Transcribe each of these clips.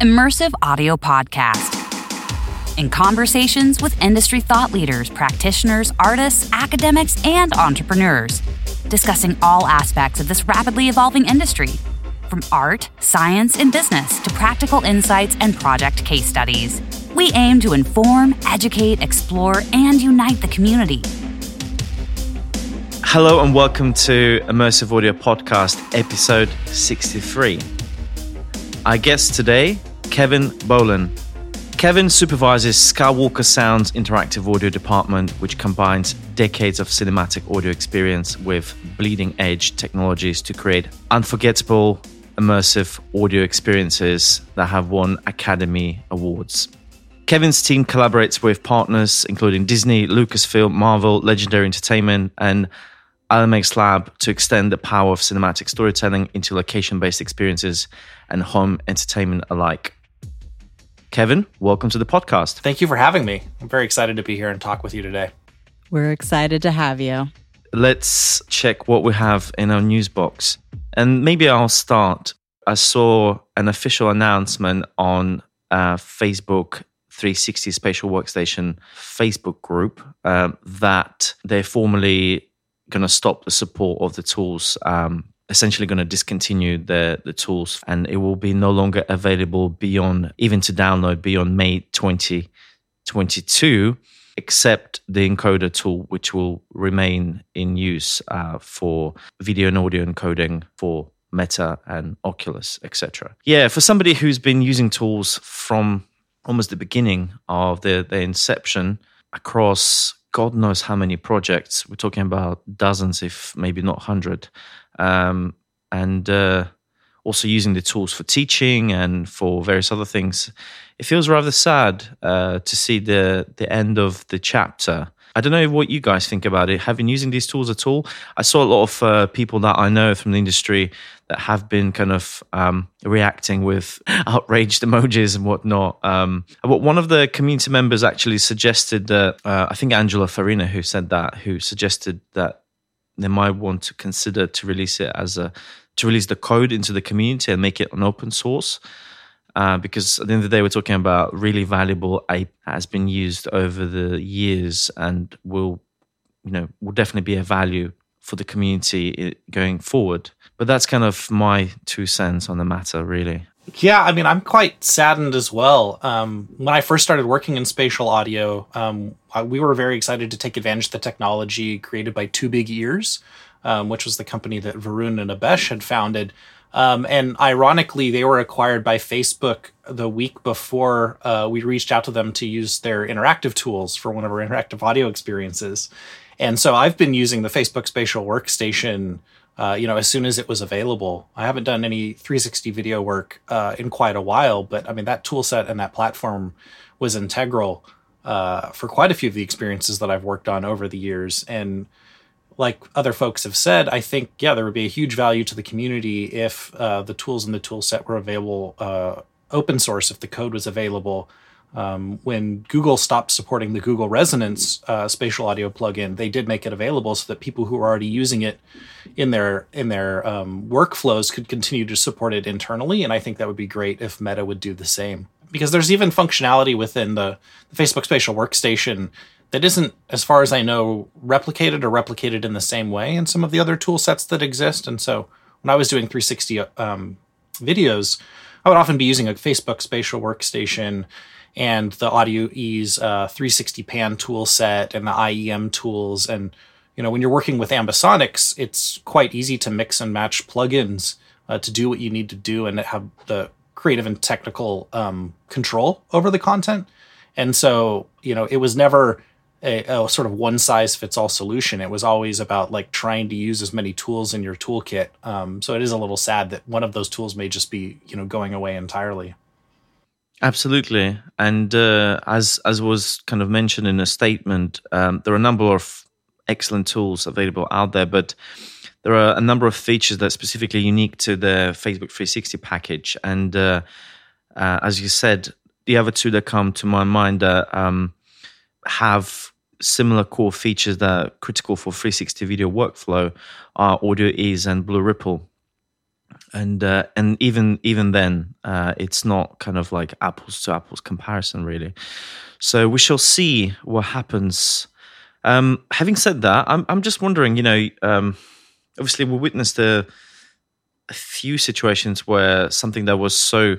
Immersive Audio Podcast. In conversations with industry thought leaders, practitioners, artists, academics, and entrepreneurs, discussing all aspects of this rapidly evolving industry, from art, science, and business to practical insights and project case studies. We aim to inform, educate, explore, and unite the community. Hello and welcome to Immersive Audio Podcast, episode 63. Our guest today, Kevin Bolen. Kevin supervises Skywalker Sound's interactive audio department, which combines decades of cinematic audio experience with bleeding edge technologies to create unforgettable, immersive audio experiences that have won Academy Awards. Kevin's team collaborates with partners including Disney, Lucasfilm, Marvel, Legendary Entertainment, and ILMX Lab to extend the power of cinematic storytelling into location based experiences and home entertainment alike. Kevin, welcome to the podcast. Thank you for having me. I'm very excited to be here and talk with you today. We're excited to have you. Let's check what we have in our news box. And maybe I'll start. I saw an official announcement on uh, Facebook 360 Spatial Workstation Facebook group uh, that they're formally going to stop the support of the tools. Um, essentially going to discontinue the the tools and it will be no longer available beyond even to download beyond May 2022 except the encoder tool which will remain in use uh, for video and audio encoding for Meta and Oculus etc. Yeah, for somebody who's been using tools from almost the beginning of their, their inception across God knows how many projects. We're talking about dozens, if maybe not hundred, um, and uh, also using the tools for teaching and for various other things. It feels rather sad uh, to see the the end of the chapter. I don't know what you guys think about it. Have been using these tools at all? I saw a lot of uh, people that I know from the industry that have been kind of um, reacting with outraged emojis and whatnot. Um, one of the community members actually suggested that uh, I think Angelo Farina, who said that, who suggested that they might want to consider to release it as a to release the code into the community and make it an open source. Uh, because at the end of the day, we're talking about really valuable ape has been used over the years and will, you know, will definitely be a value for the community going forward. But that's kind of my two cents on the matter, really. Yeah, I mean, I'm quite saddened as well. Um, when I first started working in spatial audio, um, we were very excited to take advantage of the technology created by Two Big Ears, um, which was the company that Varun and Abesh had founded. Um, and ironically, they were acquired by Facebook the week before uh, we reached out to them to use their interactive tools for one of our interactive audio experiences. And so I've been using the Facebook Spatial Workstation, uh, you know, as soon as it was available. I haven't done any 360 video work uh, in quite a while, but I mean, that tool set and that platform was integral uh, for quite a few of the experiences that I've worked on over the years. And like other folks have said, I think, yeah, there would be a huge value to the community if uh, the tools in the tool set were available uh, open source, if the code was available um, when Google stopped supporting the Google Resonance uh, spatial audio plugin, they did make it available so that people who are already using it in their in their um, workflows could continue to support it internally. And I think that would be great if Meta would do the same. Because there's even functionality within the, the Facebook Spatial Workstation that isn't, as far as I know, replicated or replicated in the same way in some of the other tool sets that exist. And so when I was doing 360 um, videos, I would often be using a Facebook Spatial Workstation and the Audio Ease uh, 360 pan tool set and the IEM tools. And, you know, when you're working with Ambisonics, it's quite easy to mix and match plugins uh, to do what you need to do and have the creative and technical um, control over the content. And so, you know, it was never a, a, sort of one size fits all solution. It was always about like trying to use as many tools in your toolkit. Um, so it is a little sad that one of those tools may just be, you know, going away entirely. Absolutely, and uh, as as was kind of mentioned in a statement, um, there are a number of excellent tools available out there, but there are a number of features that are specifically unique to the Facebook 360 package. And uh, uh, as you said, the other two that come to my mind that um, have similar core features that are critical for 360 video workflow are Audio Ease and Blue Ripple. And uh, and even even then, uh, it's not kind of like apples to apples comparison, really. So we shall see what happens. Um, having said that, I'm I'm just wondering, you know, um, obviously we witnessed a, a few situations where something that was so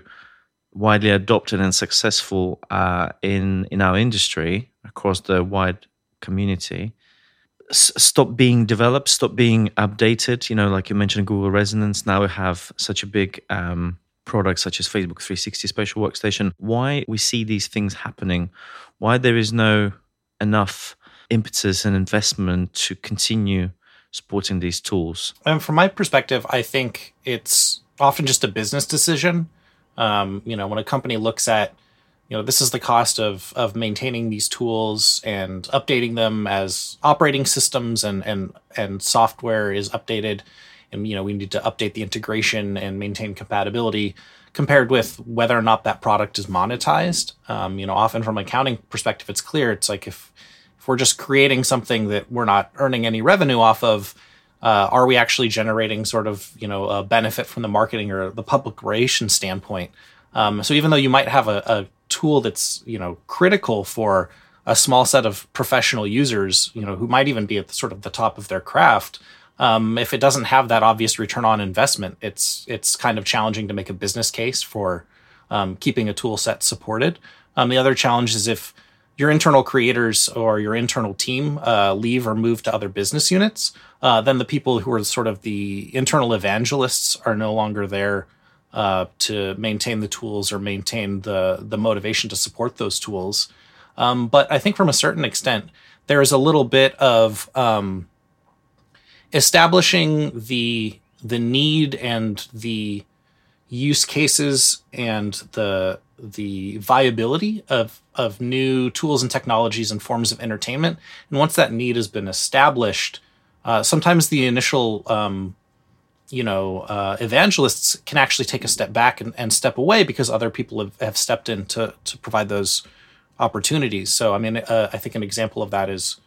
widely adopted and successful uh, in in our industry across the wide community s- stop being developed, stop being updated. You know, like you mentioned, Google Resonance. Now we have such a big um, product such as Facebook 360 Spatial Workstation. Why we see these things happening? Why there is no enough impetus and investment to continue supporting these tools? And from my perspective, I think it's often just a business decision. Um, you know, when a company looks at you know this is the cost of of maintaining these tools and updating them as operating systems and and and software is updated. And you know we need to update the integration and maintain compatibility compared with whether or not that product is monetized. Um, you know often from an accounting perspective it's clear. It's like if if we're just creating something that we're not earning any revenue off of uh, are we actually generating sort of you know a benefit from the marketing or the public relations standpoint um, so even though you might have a, a tool that's you know critical for a small set of professional users, you know, who might even be at the, sort of the top of their craft. Um, if it doesn't have that obvious return on investment, it's it's kind of challenging to make a business case for um, keeping a tool set supported. Um, the other challenge is if your internal creators or your internal team uh, leave or move to other business units, uh, then the people who are sort of the internal evangelists are no longer there uh, to maintain the tools or maintain the the motivation to support those tools. Um, but I think from a certain extent, there is a little bit of um, establishing the the need and the use cases and the the viability of of new tools and technologies and forms of entertainment. And once that need has been established, uh, sometimes the initial um, you know, uh, evangelists can actually take a step back and, and step away because other people have, have stepped in to, to provide those opportunities. So, I mean, uh, I think an example of that is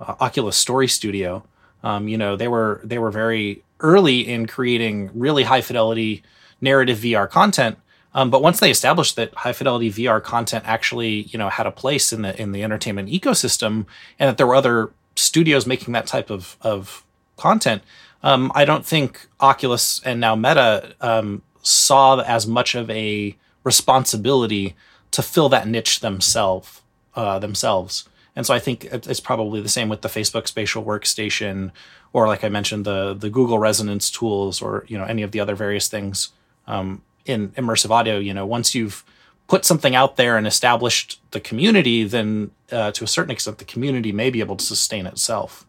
uh, Oculus Story Studio. Um, you know, they were they were very early in creating really high fidelity narrative VR content. Um, but once they established that high fidelity VR content actually, you know, had a place in the in the entertainment ecosystem, and that there were other studios making that type of of content, um, I don't think Oculus and now Meta um, saw as much of a responsibility to fill that niche themselves. Uh, themselves, and so I think it's probably the same with the Facebook Spatial Workstation, or like I mentioned, the the Google Resonance tools, or you know any of the other various things um, in immersive audio. You know, once you've put something out there and established the community, then uh, to a certain extent, the community may be able to sustain itself.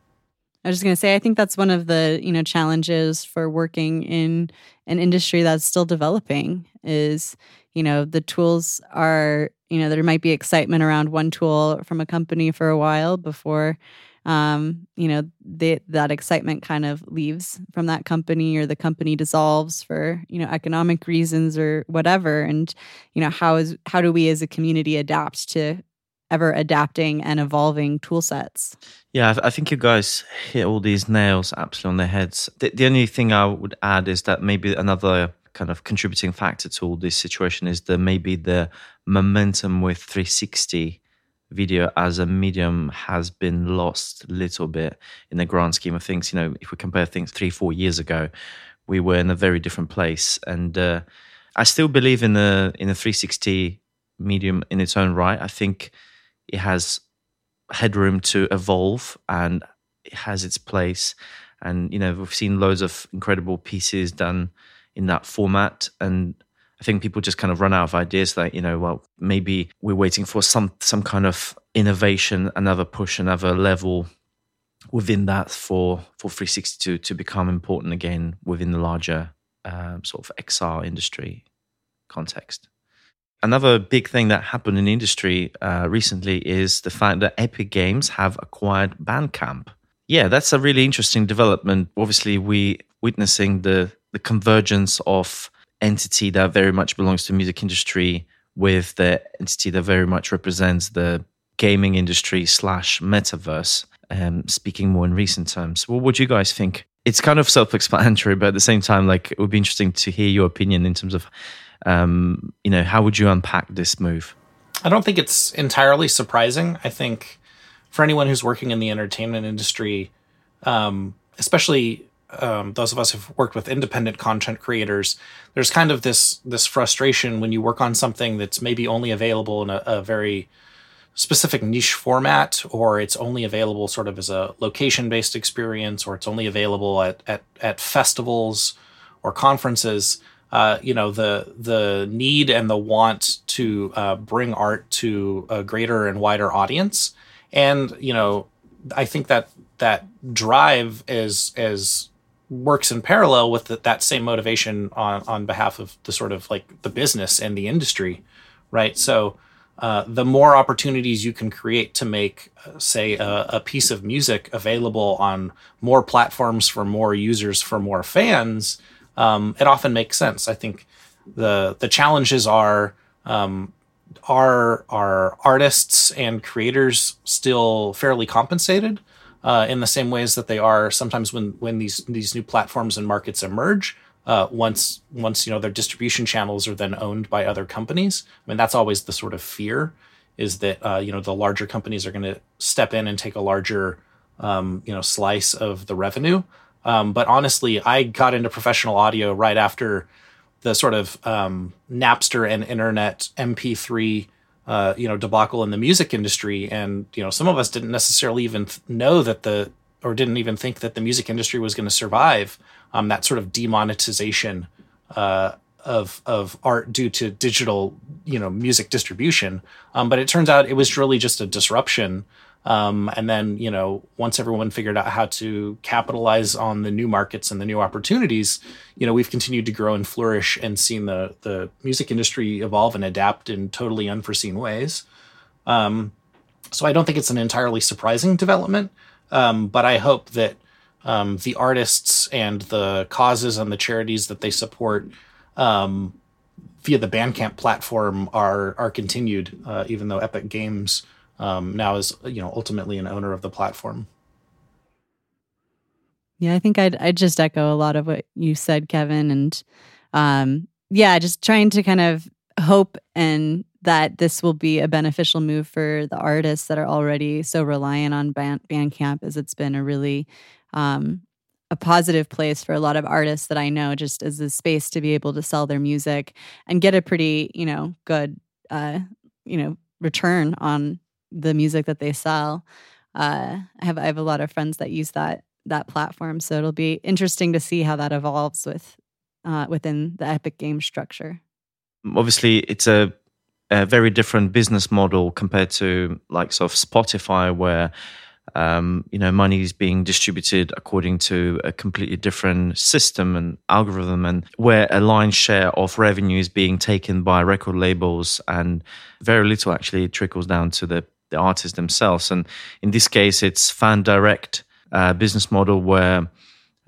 I was just going to say, I think that's one of the you know challenges for working in an industry that's still developing. Is you know the tools are you know there might be excitement around one tool from a company for a while before um, you know they, that excitement kind of leaves from that company or the company dissolves for you know economic reasons or whatever and you know how is how do we as a community adapt to ever adapting and evolving tool sets. Yeah, I think you guys hit all these nails absolutely on their heads. The, the only thing I would add is that maybe another kind of contributing factor to all this situation is that maybe the momentum with 360 video as a medium has been lost a little bit in the grand scheme of things. You know, if we compare things three, four years ago, we were in a very different place. And uh, I still believe in the in a 360 medium in its own right. I think it has headroom to evolve and it has its place. And, you know, we've seen loads of incredible pieces done in that format. And I think people just kind of run out of ideas like, you know, well, maybe we're waiting for some some kind of innovation, another push, another level within that for for 362 to become important again within the larger um, sort of XR industry context. Another big thing that happened in industry uh, recently is the fact that Epic Games have acquired Bandcamp. Yeah, that's a really interesting development. Obviously, we witnessing the the convergence of entity that very much belongs to music industry with the entity that very much represents the gaming industry slash metaverse. Um, speaking more in recent terms, what would you guys think it's kind of self-explanatory, but at the same time, like it would be interesting to hear your opinion in terms of, um, you know, how would you unpack this move? I don't think it's entirely surprising. I think for anyone who's working in the entertainment industry, um, especially um, those of us who've worked with independent content creators, there's kind of this this frustration when you work on something that's maybe only available in a, a very specific niche format, or it's only available sort of as a location based experience, or it's only available at at, at festivals or conferences. Uh, you know the the need and the want to uh, bring art to a greater and wider audience, and you know I think that that drive is is works in parallel with the, that same motivation on on behalf of the sort of like the business and the industry, right? So. Uh, the more opportunities you can create to make, uh, say, a, a, piece of music available on more platforms for more users, for more fans, um, it often makes sense. I think the the challenges are um, are are artists and creators still fairly compensated? uh, in the same ways that they are sometimes when when these these new platforms and markets emerge. Uh, once once you know their distribution channels are then owned by other companies. I mean that's always the sort of fear is that uh, you know the larger companies are going to step in and take a larger um, you know slice of the revenue. Um, but honestly, I got into professional audio right after the sort of um, Napster and internet MP3 uh, you know debacle in the music industry, and you know some of us didn't necessarily even know that the or didn't even think that the music industry was going to survive um, that sort of demonetization uh, of of art due to digital you know music distribution. Um, but it turns out it was really just a disruption um, and then, you know, once everyone figured out how to capitalize on the new markets and the new opportunities, you know, we've continued to grow and flourish and seen the the music industry evolve and adapt in totally unforeseen ways. Um, so I don't think it's an entirely surprising development, um, but I hope that um, the artists and the causes and the charities that they support um, via the Bandcamp platform are are continued, uh, even though Epic Games um, now is you know ultimately an owner of the platform. Yeah, I think I'd I'd just echo a lot of what you said, Kevin, and um, yeah, just trying to kind of hope and that this will be a beneficial move for the artists that are already so reliant on Band- Bandcamp, as it's been a really um, a positive place for a lot of artists that I know, just as a space to be able to sell their music and get a pretty, you know, good, uh, you know, return on the music that they sell. Uh, I have I have a lot of friends that use that that platform, so it'll be interesting to see how that evolves with uh, within the Epic Game structure. Obviously, it's a, a very different business model compared to like sort of Spotify, where um, you know money is being distributed according to a completely different system and algorithm and where a line share of revenue is being taken by record labels and very little actually trickles down to the the artists themselves. And in this case, it's fan direct uh, business model where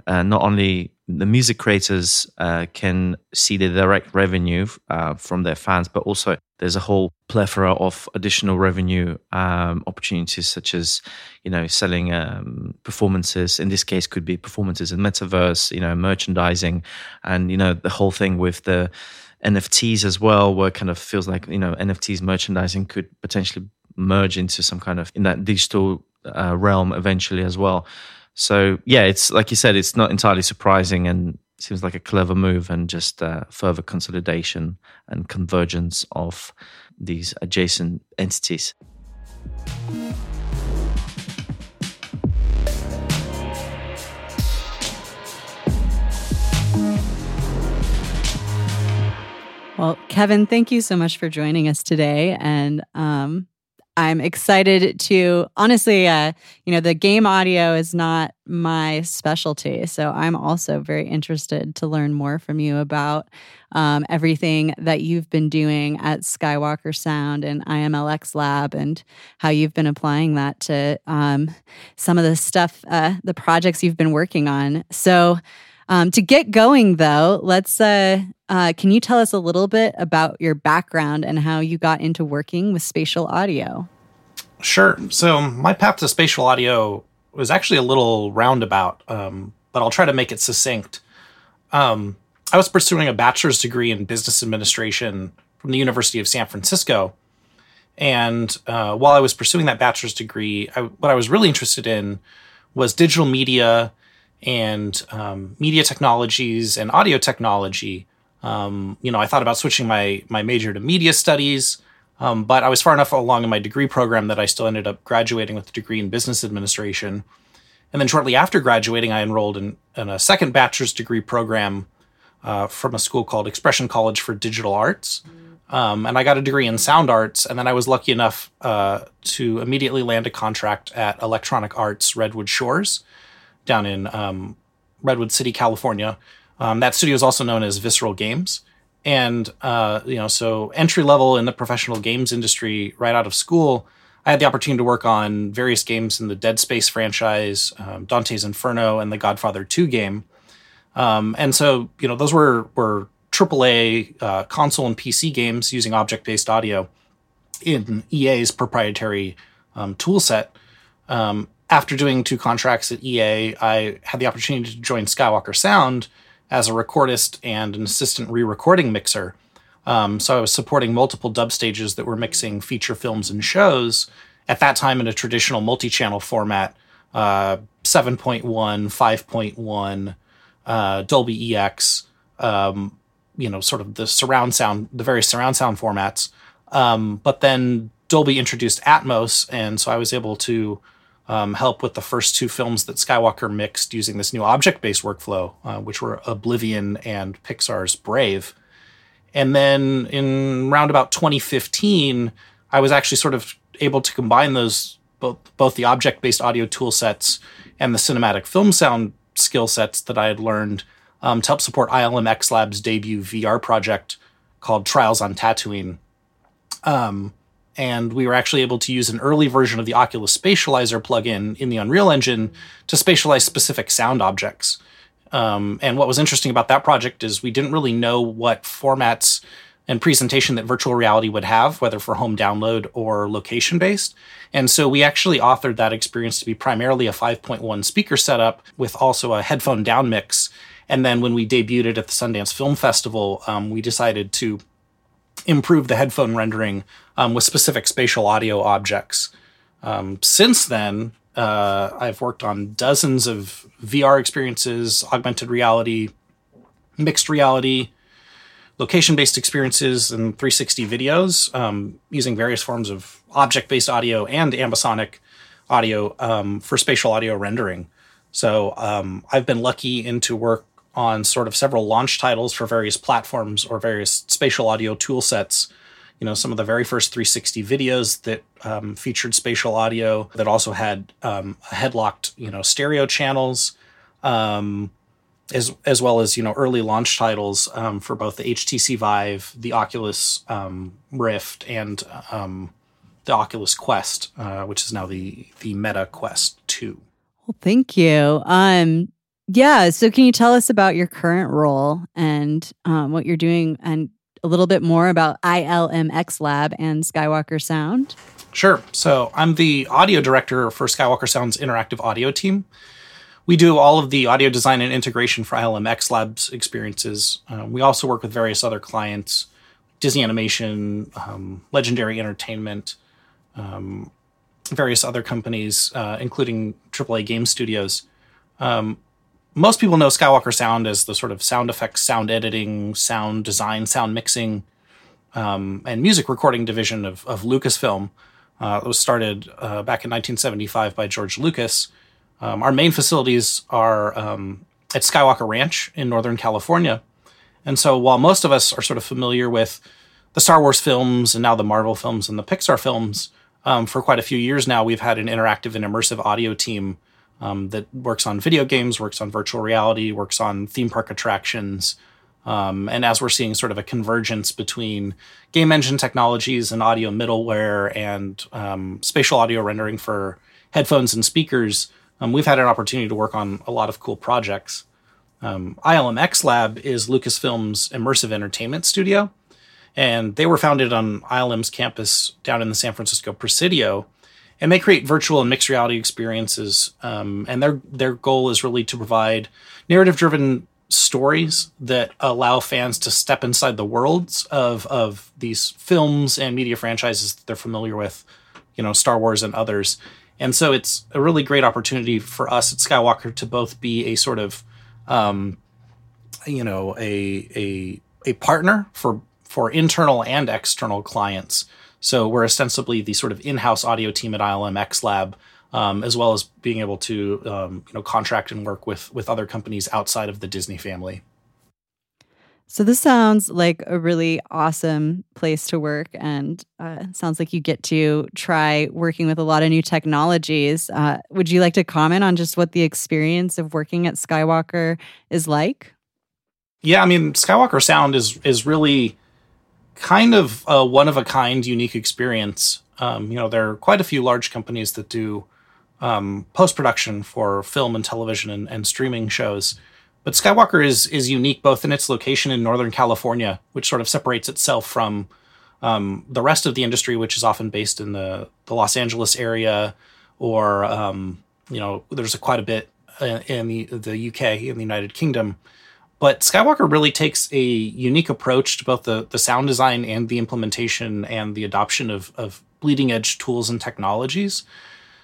uh, not only the music creators uh, can see the direct revenue uh, from their fans, but also there's a whole plethora of additional revenue um, opportunities, such as you know selling um, performances. In this case, could be performances in metaverse, you know, merchandising, and you know the whole thing with the NFTs as well, where kind of feels like you know NFTs merchandising could potentially merge into some kind of in that digital uh, realm eventually as well. So yeah, it's like you said, it's not entirely surprising and seems like a clever move and just uh, further consolidation and convergence of these adjacent entities. Well, Kevin, thank you so much for joining us today. And um, I'm excited to honestly, uh, you know, the game audio is not my specialty. So I'm also very interested to learn more from you about um, everything that you've been doing at Skywalker Sound and ILMX Lab and how you've been applying that to um, some of the stuff, uh, the projects you've been working on. So, um, to get going, though, let's. Uh, uh, can you tell us a little bit about your background and how you got into working with spatial audio? Sure. So my path to spatial audio was actually a little roundabout. Um, but I'll try to make it succinct. Um, I was pursuing a bachelor's degree in business administration from the University of San Francisco. And uh, while I was pursuing that bachelor's degree, I, what I was really interested in was digital media and um, media technologies and audio technology. Um, you know, I thought about switching my my major to media studies, um, but I was far enough along in my degree program that I still ended up graduating with a degree in business administration. And then shortly after graduating, I enrolled in, in a second bachelor's degree program uh, from a school called Expression College for Digital Arts. Um, and I got a degree in sound arts. And then I was lucky enough uh, to immediately land a contract at Electronic Arts Redwood Shores down in um, Redwood City, California. Um, that studio is also known as Visceral Games. And, uh, you know, so entry level in the professional games industry right out of school, I had the opportunity to work on various games in the Dead Space franchise, um, Dante's Inferno, and the Godfather 2 game. Um, and so, you know, those were, were AAA uh, console and PC games using object based audio in EA's proprietary um, tool set. Um, after doing two contracts at EA, I had the opportunity to join Skywalker Sound as a recordist and an assistant re recording mixer. Um, so I was supporting multiple dub stages that were mixing feature films and shows at that time in a traditional multi channel format uh, 7.1, 5.1, uh, Dolby EX, um, you know, sort of the surround sound, the various surround sound formats. Um, but then Dolby introduced Atmos, and so I was able to um, help with the first two films that Skywalker mixed using this new object based workflow, uh, which were Oblivion and Pixar's Brave. And then in round about 2015, I was actually sort of able to combine those both both the object based audio tool sets and the cinematic film sound skill sets that I had learned um, to help support ILM X Lab's debut VR project called Trials on Tatooine. Um, and we were actually able to use an early version of the Oculus Spatializer plugin in the Unreal Engine to spatialize specific sound objects. Um, and what was interesting about that project is we didn't really know what formats and presentation that virtual reality would have, whether for home download or location based. And so we actually authored that experience to be primarily a 5.1 speaker setup with also a headphone down mix. And then when we debuted it at the Sundance Film Festival, um, we decided to improve the headphone rendering um, with specific spatial audio objects. Um, since then, uh, I've worked on dozens of VR experiences, augmented reality, mixed reality, location based experiences, and 360 videos um, using various forms of object based audio and ambisonic audio um, for spatial audio rendering. So um, I've been lucky into work on sort of several launch titles for various platforms or various spatial audio tool sets. You know, some of the very first 360 videos that um, featured spatial audio that also had um, headlocked, you know, stereo channels, um, as as well as you know early launch titles um, for both the HTC Vive, the Oculus um, Rift, and um, the Oculus Quest, uh, which is now the the Meta Quest Two. Well, thank you. Um, yeah. So, can you tell us about your current role and um, what you're doing, and a little bit more about ILMX Lab and Skywalker Sound? Sure. So, I'm the audio director for Skywalker Sound's interactive audio team. We do all of the audio design and integration for ILMX Labs experiences. Uh, we also work with various other clients Disney Animation, um, Legendary Entertainment, um, various other companies, uh, including AAA game studios. Um, most people know Skywalker Sound as the sort of sound effects, sound editing, sound design, sound mixing, um, and music recording division of, of Lucasfilm. Uh, it was started uh, back in 1975 by George Lucas. Um, our main facilities are um, at Skywalker Ranch in Northern California. And so while most of us are sort of familiar with the Star Wars films and now the Marvel films and the Pixar films, um, for quite a few years now, we've had an interactive and immersive audio team um, that works on video games, works on virtual reality, works on theme park attractions. Um, and as we're seeing sort of a convergence between game engine technologies and audio middleware and um, spatial audio rendering for headphones and speakers, um, we've had an opportunity to work on a lot of cool projects. Um, ILMX Lab is Lucasfilm's immersive entertainment studio, and they were founded on ILM's campus down in the San Francisco Presidio and they create virtual and mixed reality experiences. Um, and their their goal is really to provide narrative driven stories that allow fans to step inside the worlds of of these films and media franchises that they're familiar with, you know, Star Wars and others. And so it's a really great opportunity for us at Skywalker to both be a sort of, um, you know, a a a partner for for internal and external clients. So we're ostensibly the sort of in-house audio team at ILM X Lab, um, as well as being able to um, you know contract and work with with other companies outside of the Disney family. So this sounds like a really awesome place to work, and uh, sounds like you get to try working with a lot of new technologies. Uh, would you like to comment on just what the experience of working at Skywalker is like? Yeah, I mean, Skywalker Sound is is really kind of a one of a kind, unique experience. Um, you know, there are quite a few large companies that do um, post production for film and television and, and, streaming shows, but Skywalker is is unique both in its location in Northern California, which sort of separates itself from um, the rest of the industry, which is often based in the the Los Angeles area, or um, you know, there's a, quite a bit uh, in the the UK in the United Kingdom. But Skywalker really takes a unique approach to both the, the sound design and the implementation and the adoption of, of bleeding edge tools and technologies.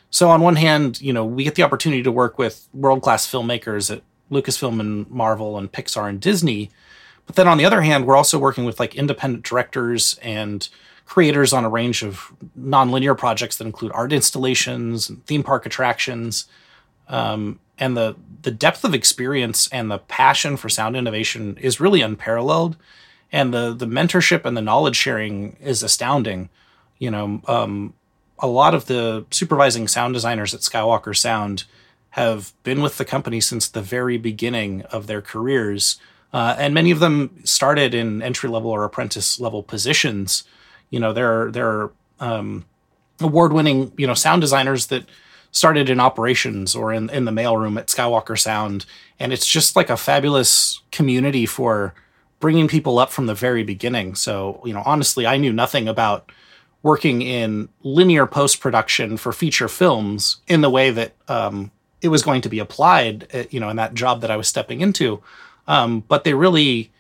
So on one hand, you know, we get the opportunity to work with world class filmmakers at Lucasfilm and Marvel and Pixar and Disney. But then on the other hand, we're also working with like independent directors and creators on a range of nonlinear projects that include art installations and theme park attractions. Um, and the the depth of experience and the passion for sound innovation is really unparalleled. And the the mentorship and the knowledge sharing is astounding. You know um, a lot of the supervising sound designers at skywalker sound have been with the company since the very beginning of their careers. Uh, and many of them started in entry level or apprentice level positions. You know there are um, award winning you know sound designers that started in operations or in, in the mailroom at Skywalker Sound. And it's just like a fabulous community for bringing people up from the very beginning. So, you know, honestly, I knew nothing about working in linear post production for feature films in the way that um, it was going to be applied, uh, you know, in that job that I was stepping into. Um, but they really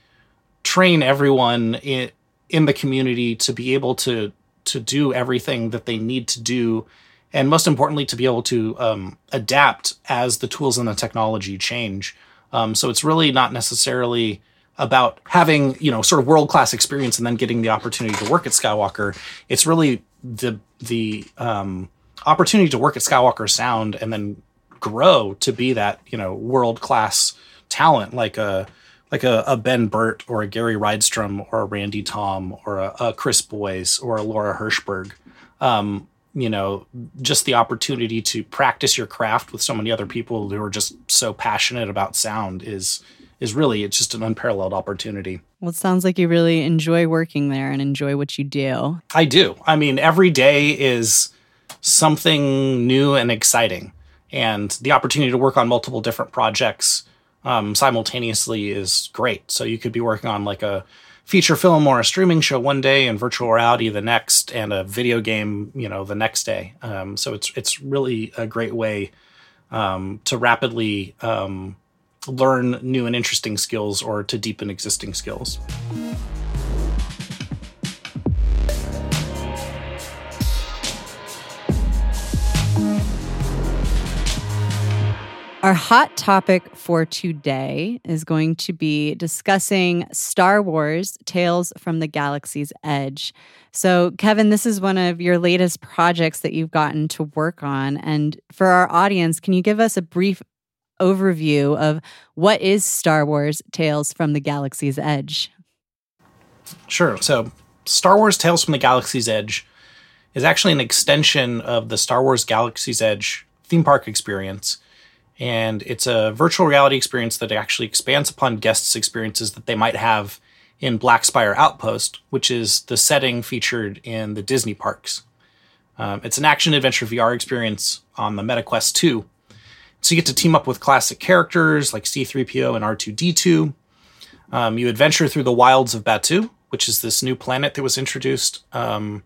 train everyone in, in the community to be able to to do everything that they need to do and most importantly, to be able to um, adapt as the tools and the technology change. Um, so it's really not necessarily about having you know sort of world class experience and then getting the opportunity to work at Skywalker. It's really the the um, opportunity to work at Skywalker Sound and then grow to be that you know world class talent like a like a, a, Ben Burtt or a Gary Rydstrom or a Randy Thom or a, a Chris Boyes or a Lora Hirschberg. Um, you know, just the opportunity to practice your craft with so many other people who are just so passionate about sound is is really it's just an unparalleled opportunity. Well, it sounds like you really enjoy working there and enjoy what you do. I do. I mean, every day is something new and exciting, and the opportunity to work on multiple different projects um, simultaneously is great. So you could be working on like a feature film or a streaming show one day and virtual reality the next and a video game you know the next day. Um, so it's it's really a great way um, to rapidly um, learn new and interesting skills or to deepen existing skills Our hot topic for today is going to be discussing Star Wars Tales from the Galaxy's Edge. So, Kevin, this is one of your latest projects that you've gotten to work on. And for our audience, can you give us a brief overview of what is Star Wars Tales from the Galaxy's Edge? Sure. So, Star Wars Tales from the Galaxy's Edge is actually an extension of the Star Wars Galaxy's Edge theme park experience and it's a virtual reality experience that actually expands upon guests' experiences that they might have in Black Spire Outpost, which is the setting featured in the Disney parks. Um, it's an action adventure VR experience on the MetaQuest 2. So you get to team up with classic characters like C3PO and R2D2. Um, you adventure through the wilds of Batuu, which is this new planet that was introduced um,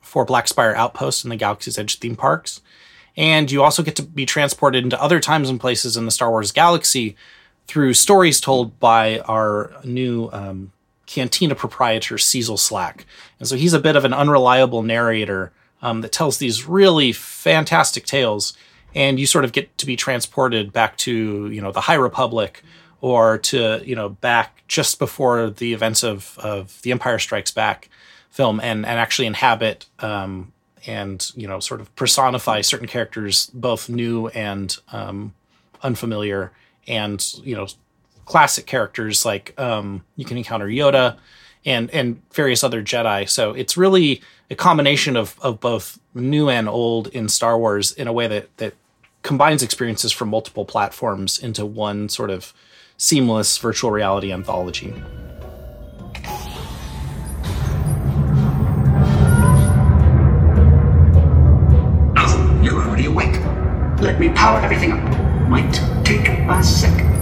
for Black Spire Outpost and the Galaxy's Edge theme parks. And you also get to be transported into other times and places in the Star Wars galaxy through stories told by our new um, Cantina proprietor, Seezelslak. And so he's a bit of an unreliable narrator um, that tells these really fantastic tales. And you sort of get to be transported back to, you know, the High Republic or to, you know, back just before the events of, of The Empire Strikes Back film and, and actually inhabit um, and, you know, sort of personify certain characters, both new and um, unfamiliar and, you know, classic characters like um, you can encounter Yoda and and various other Jedi. So it's really a combination of of both new and old in Star Wars in a way that that combines experiences from multiple platforms into one sort of seamless virtual reality anthology. Let me power everything up. Might take a second.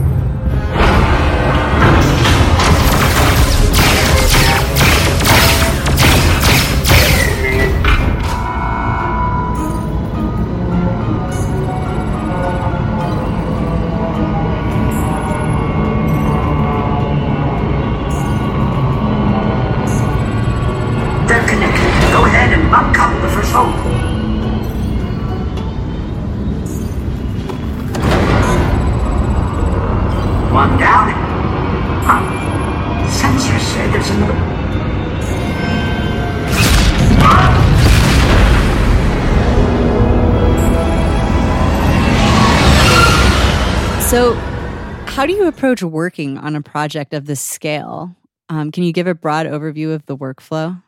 So, how do you approach working on a project of this scale? Um, can you give a broad overview of the workflow?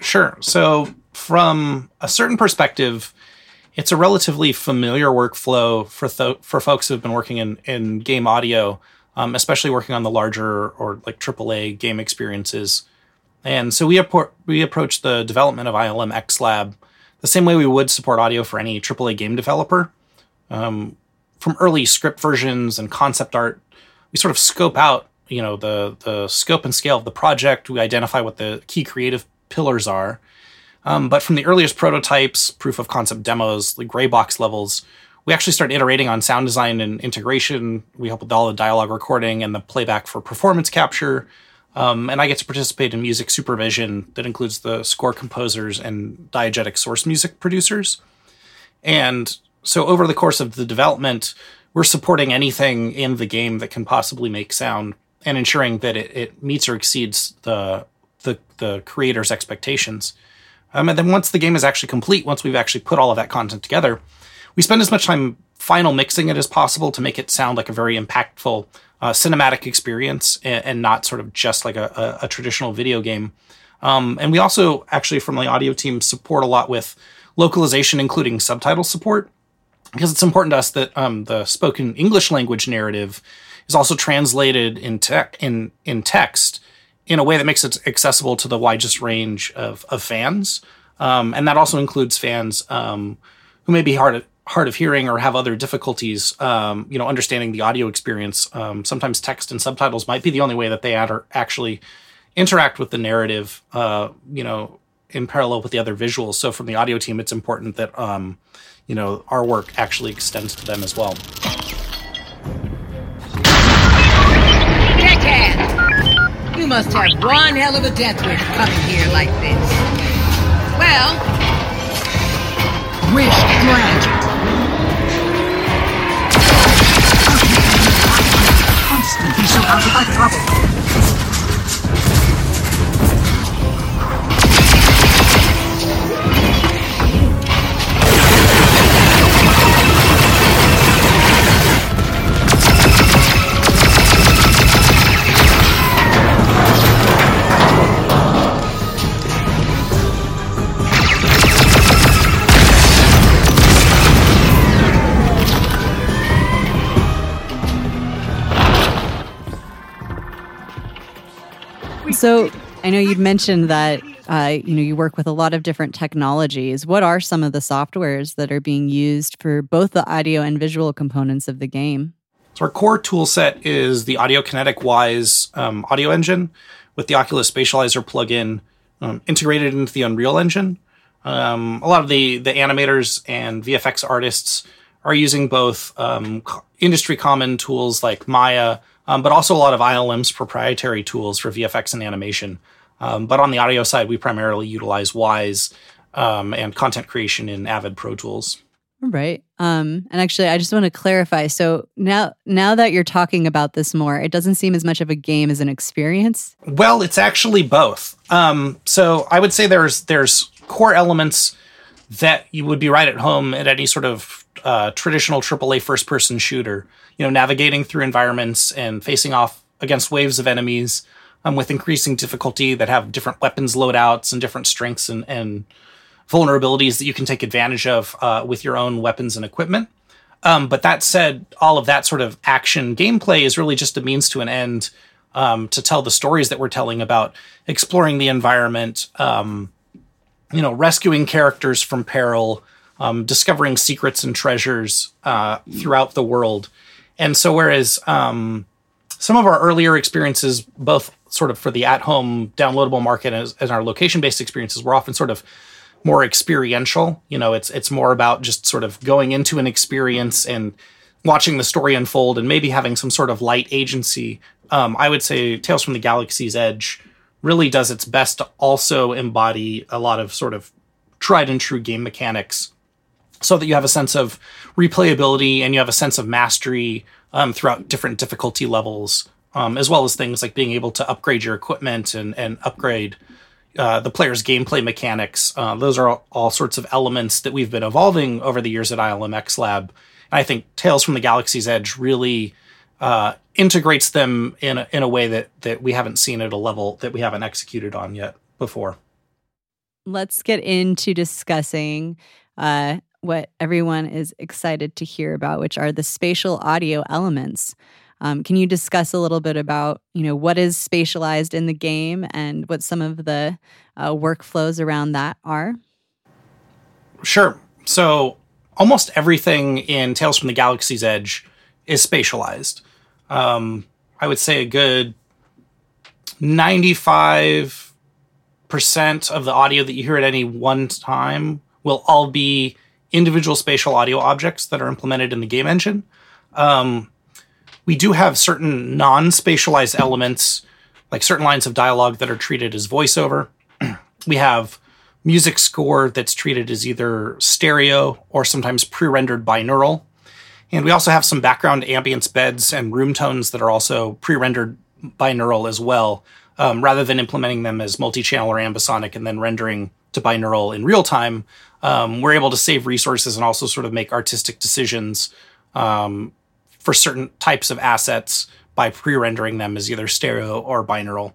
Sure. So, from a certain perspective, it's a relatively familiar workflow for th- for folks who've been working in in game audio, um, especially working on the larger or like AAA game experiences. And so we appro- we approach the development of ILM X Lab the same way we would support audio for any AAA game developer. Um, from early script versions and concept art, we sort of scope out, you know, the the scope and scale of the project. We identify what the key creative pillars are. Um, but from the earliest prototypes, proof of concept demos, the gray box levels, we actually start iterating on sound design and integration. We help with all the dialogue recording and the playback for performance capture. Um, and I get to participate in music supervision that includes the score composers and diegetic source music producers. And so over the course of the development, we're supporting anything in the game that can possibly make sound and ensuring that it, it meets or exceeds the, the the creator's expectations. Um, and then once the game is actually complete, once we've actually put all of that content together, we spend as much time final mixing it as possible to make it sound like a very impactful uh, cinematic experience and, and, not sort of just like a, a, a traditional video game. Um, and we also actually from the audio team support a lot with localization, including subtitle support because it's important to us that um, the spoken English language narrative is also translated in, in, in text in a way that makes it accessible to the widest range of, of fans. Um, and that also includes fans um, who may be hard of, hard of hearing or have other difficulties, um, you know, understanding the audio experience. Um, sometimes text and subtitles might be the only way that they ad- actually interact with the narrative, uh, you know, in parallel with the other visuals. So from the audio team, it's important that um, you know, our work actually extends to them as well. Deckhand! You must have one hell of a death wish coming here like this. Well, wish granted. Constantly surrounded by trouble. So I know you'd mentioned that uh, you know you work with a lot of different technologies. What are some of the softwares that are being used for both the audio and visual components of the game? So our core tool set is the Audiokinetic Wwise um, audio engine with the Oculus Spatializer plugin um, integrated into the Unreal Engine. Um, a lot of the the animators and VFX artists are using both um, industry common tools like Maya, um, but also a lot of ILM's proprietary tools for VFX and animation. Um, but on the audio side, we primarily utilize Wwise um, and content creation in Avid Pro Tools. Right. Um, and actually, I just want to clarify. So now, now that you're talking about this more, it doesn't seem as much of a game as an experience. Well, it's actually both. Um, so I would say there's there's core elements that you would be right at home at any sort of uh, traditional AAA first person shooter. You know, navigating through environments and facing off against waves of enemies um, with increasing difficulty that have different weapons loadouts and different strengths and, and vulnerabilities that you can take advantage of uh, with your own weapons and equipment. Um, but that said, all of that sort of action gameplay is really just a means to an end um, to tell the stories that we're telling about exploring the environment, um, you know, rescuing characters from peril, um, discovering secrets and treasures uh, throughout the world. And so, whereas um, some of our earlier experiences, both sort of for the at home downloadable market as, as our location based experiences, were often sort of more experiential. You know, it's it's more about just sort of going into an experience and watching the story unfold and maybe having some sort of light agency. Um, I would say Tales from the Galaxy's Edge really does its best to also embody a lot of sort of tried and true game mechanics so that you have a sense of replayability and you have a sense of mastery um, throughout different difficulty levels, um, as well as things like being able to upgrade your equipment and, and upgrade uh, the player's gameplay mechanics. Uh, those are all, all, sorts of elements that we've been evolving over the years at ILMX Lab. And I think Tales from the Galaxy's Edge really uh, integrates them in a, in a way that that we haven't seen at a level that we haven't executed on yet before. Let's get into discussing uh, what everyone is excited to hear about, which are the spatial audio elements. Um, can you discuss a little bit about you know what is spatialized in the game and what some of the uh, workflows around that are? Sure. So almost everything in Tales from the Galaxy's Edge is spatialized. Um, I would say a good ninety-five percent of the audio that you hear at any one time will all be individual spatial audio objects that are implemented in the game engine. Um, we do have certain non-spatialized elements, like certain lines of dialogue that are treated as voiceover. we have music score that's treated as either stereo or sometimes pre-rendered binaural. And we also have some background ambience beds and room tones that are also pre-rendered binaural as well, um, rather than implementing them as multi-channel or ambisonic and then rendering to binaural in real time. Um, we're able to save resources and also sort of make artistic decisions um, for certain types of assets by pre-rendering them as either stereo or binaural.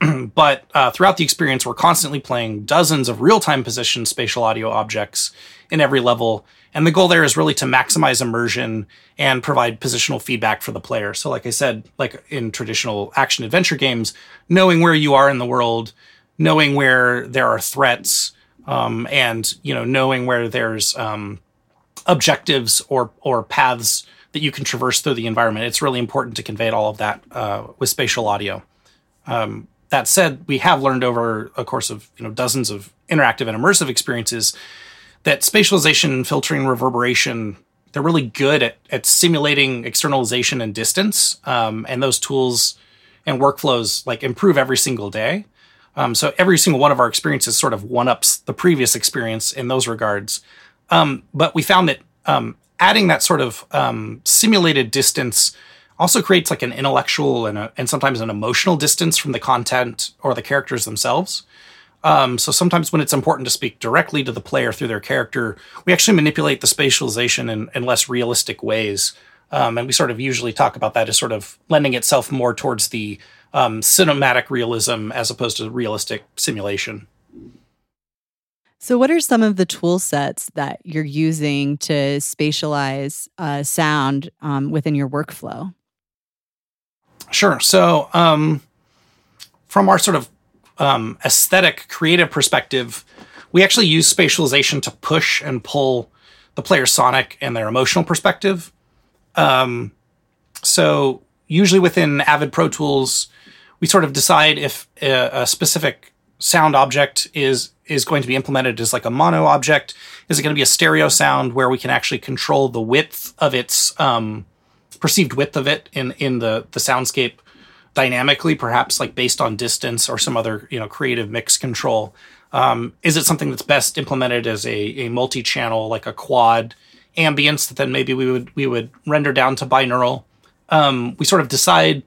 but uh, throughout the experience, we're constantly playing dozens of real-time position spatial audio objects in every level, and the goal there is really to maximize immersion and provide positional feedback for the player. So, like I said, like in traditional action adventure games, knowing where you are in the world, knowing where there are threats, um, and you know knowing where there's um, objectives or or paths that you can traverse through the environment. It's really important to convey all of that uh, with spatial audio. Um, that said, we have learned over a course of you know dozens of interactive and immersive experiences that spatialization, filtering, reverberation, they're really good at, at simulating externalization and distance. Um, and those tools and workflows like improve every single day. Um, so every single one of our experiences sort of one ups the previous experience in those regards. Um, but we found that um, adding that sort of um, simulated distance also creates like an intellectual and, a, and sometimes an emotional distance from the content or the characters themselves. Um, so sometimes when it's important to speak directly to the player through their character, we actually manipulate the spatialization in, in less realistic ways. Um, and we sort of usually talk about that as sort of lending itself more towards the um, cinematic realism as opposed to realistic simulation. So, what are some of the tool sets that you're using to spatialize uh, sound um, within your workflow? Sure. So, um, from our sort of um, aesthetic, creative perspective, we actually use spatialization to push and pull the player's sonic and their emotional perspective. Um, so, usually within Avid Pro Tools, we sort of decide if a, a specific sound object is is going to be implemented as like a mono object? Is it going to be a stereo sound where we can actually control the width of its um, perceived width of it in in the the soundscape dynamically, perhaps like based on distance or some other you know creative mix control? Um, is it something that's best implemented as a, a multi-channel, like a quad ambience that then maybe we would we would render down to binaural? Um, we sort of decide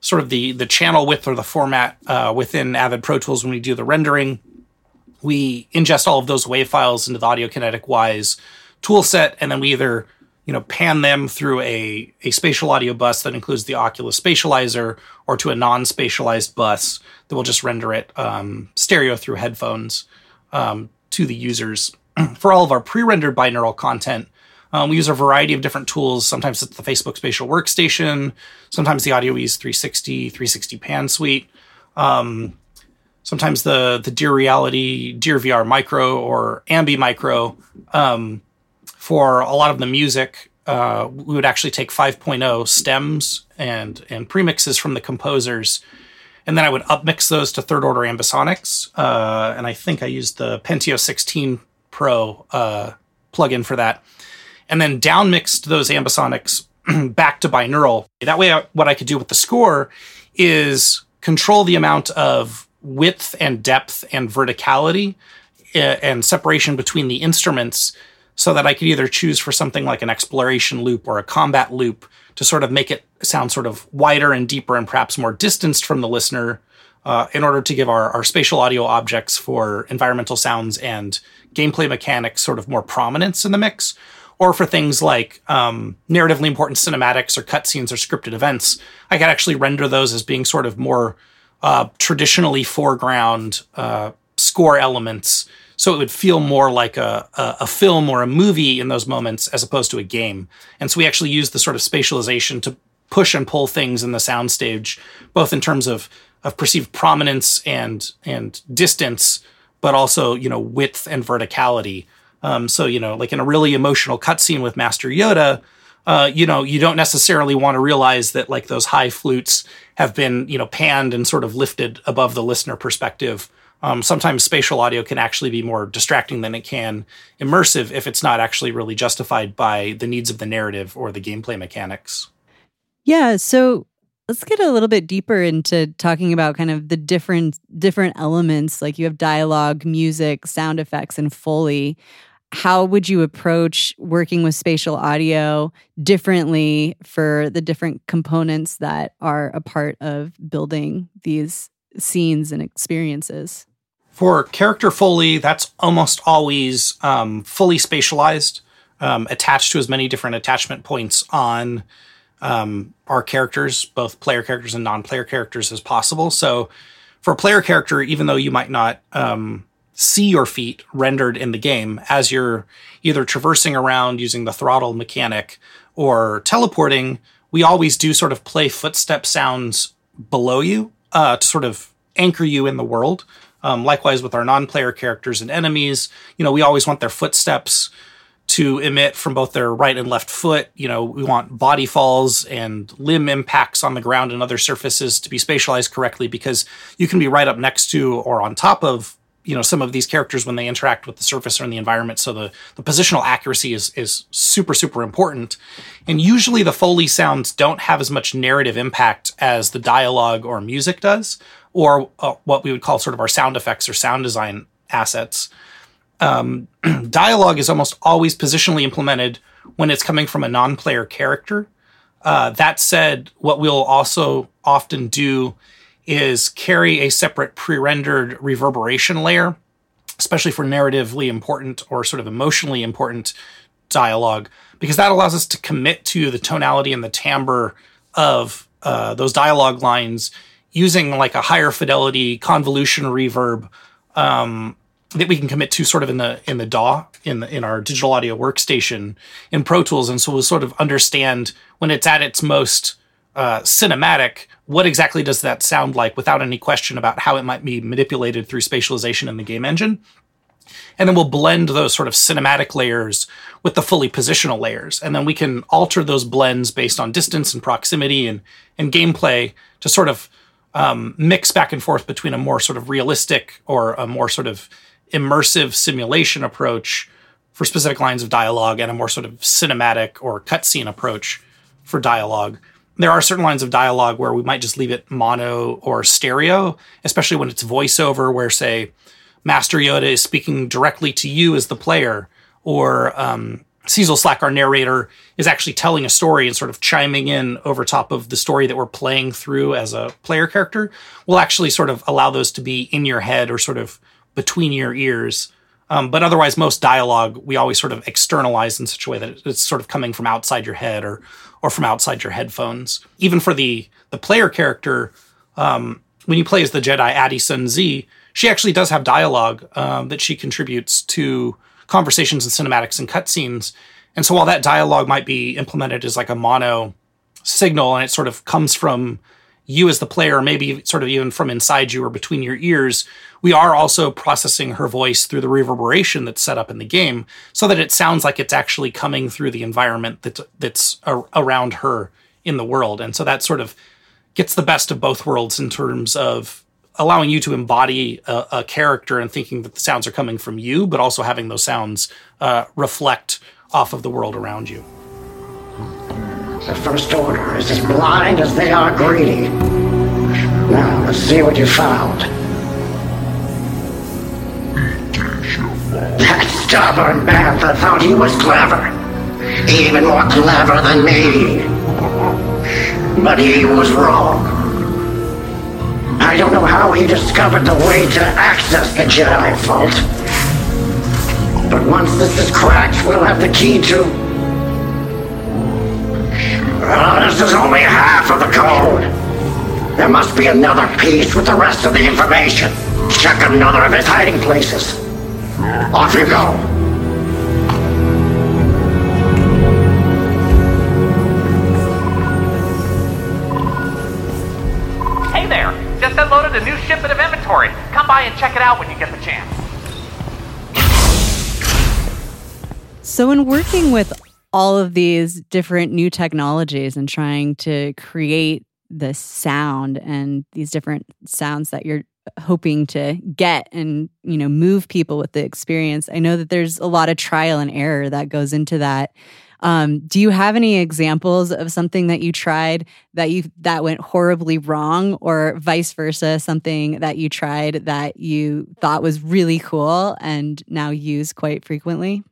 sort of the the channel width or the format uh, within Avid Pro Tools when we do the rendering. We ingest all of those wave files into the Audiokinetic Wwise tool set, and then we either you know pan them through a, a spatial audio bus that includes the Oculus spatializer or to a non-spatialized bus that will just render it um, stereo through headphones um, to the users. For all of our pre-rendered binaural content, um, we use a variety of different tools. Sometimes it's the Facebook Spatial Workstation, sometimes the AudioEase 360, 360 Pan Suite, um, sometimes the the Dear Reality, Dear VR Micro, or Ambi Micro. Um, for a lot of the music, uh, we would actually take 5.0 stems and and premixes from the composers, and then I would upmix those to third order ambisonics. Uh, and I think I used the Penteo 16 Pro uh, plugin for that, and then downmixed those ambisonics back to binaural. That way, I, what I could do with the score is control the amount of width and depth and verticality uh, and separation between the instruments so that I could either choose for something like an exploration loop or a combat loop to sort of make it sound sort of wider and deeper and perhaps more distanced from the listener uh, in order to give our, our spatial audio objects for environmental sounds and gameplay mechanics sort of more prominence in the mix. Or for things like um, narratively important cinematics or cutscenes or scripted events, I could actually render those as being sort of more uh, traditionally foreground uh, score elements so it would feel more like a, a, a, film or a movie in those moments as opposed to a game. And so we actually use the sort of spatialization to push and pull things in the soundstage, both in terms of of perceived prominence and and distance, but also you know width and verticality. Um, so you know, like in a really emotional cutscene with Master Yoda, uh, you know, you don't necessarily want to realize that like those high flutes have been you know panned and sort of lifted above the listener perspective um, sometimes spatial audio can actually be more distracting than it can immersive if it's not actually really justified by the needs of the narrative or the gameplay mechanics. Yeah, so let's get a little bit deeper into talking about kind of the different different elements like you have dialogue, music, sound effects and foley. How would you approach working with spatial audio differently for the different components that are a part of building these scenes and experiences. For character Foley, that's almost always um, fully spatialized, um, attached to as many different attachment points on um, our characters, both player characters and non player characters, as possible. So, for a player character, even though you might not um, see your feet rendered in the game, as you're either traversing around using the throttle mechanic or teleporting, we always do sort of play footstep sounds below you uh, to sort of anchor you in the world. Um, likewise, with our non-player characters and enemies, you know, we always want their footsteps to emit from both their right and left foot. You know, we want body falls and limb impacts on the ground and other surfaces to be spatialized correctly because you can be right up next to or on top of you know some of these characters when they interact with the surface or in the environment. So the, the positional accuracy is is super super important. And usually the foley sounds don't have as much narrative impact as the dialogue or music does or uh, what we would call sort of our sound effects or sound design assets um, dialogue is almost always positionally implemented when it's coming from a non-player character. Uh, that said what we'll also often do is carry a separate pre-rendered reverberation layer, especially for narratively important or sort of emotionally important dialogue, because that allows us to commit to the tonality and the timbre of uh, those dialogue lines using like a higher fidelity convolution reverb um, that we can commit to sort of in the in the DAW in the, in our digital audio workstation in Pro Tools, and so we'll sort of understand when it's at its most uh, cinematic, what exactly does that sound like without any question about how it might be manipulated through spatialization in the game engine? And then we'll blend those sort of cinematic layers with the fully positional layers. And then we can alter those blends based on distance and proximity and, and gameplay to sort of um, mix back and forth between a more sort of realistic or a more sort of immersive simulation approach for specific lines of dialogue and a more sort of cinematic or cutscene approach for dialogue. There are certain lines of dialogue where we might just leave it mono or stereo, especially when it's voiceover, where, say, Master Yoda is speaking directly to you as the player, or um, Seezelslak, our narrator, is actually telling a story and sort of chiming in over top of the story that we're playing through as a player character. We'll actually sort of allow those to be in your head or sort of between your ears. Um, but otherwise, most dialogue we always sort of externalize in such a way that it's sort of coming from outside your head or or from outside your headphones. Even for the the player character, um, when you play as the Jedi Ady Sun Zee, she actually does have dialogue um, that she contributes to conversations and cinematics and cutscenes. And so while that dialogue might be implemented as like a mono signal and it sort of comes from you as the player, maybe sort of even from inside you or between your ears, we are also processing her voice through the reverberation that's set up in the game so that it sounds like it's actually coming through the environment that, that's a- around her in the world. And so that sort of gets the best of both worlds in terms of allowing you to embody a, a, character and thinking that the sounds are coming from you, but also having those sounds uh, reflect off of the world around you. The First Order is as blind as they are greedy. Now, let's see what you found. That stubborn bantha thought he was clever. Even more clever than me. But he was wrong. I don't know how he discovered the way to access the Jedi Vault. But once this is cracked, we'll have the key to... Oh, this is only half of the code. There must be another piece with the rest of the information. Check another of his hiding places. Off you go. Hey there! Just unloaded a new shipment of inventory. Come by and check it out when you get the chance. So, in working with all of these different new technologies and trying to create the sound and these different sounds that you're hoping to get and you know move people with the experience i know that there's a lot of trial and error that goes into that um, do you have any examples of something that you tried that you that went horribly wrong, or vice versa, something that you tried that you thought was really cool and now use quite frequently?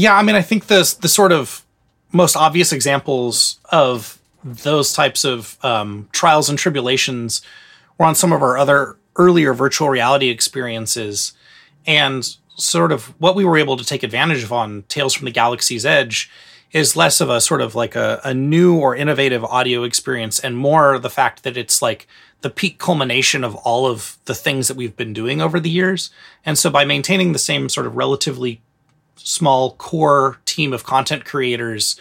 Yeah, I mean, I think the the sort of most obvious examples of those types of um, trials and tribulations were on some of our other earlier virtual reality experiences, and sort of what we were able to take advantage of on Tales from the Galaxy's Edge is less of a sort of like a, a new or innovative audio experience and more the fact that it's like the peak culmination of all of the things that we've been doing over the years. And so by maintaining the same sort of relatively small core team of content creators,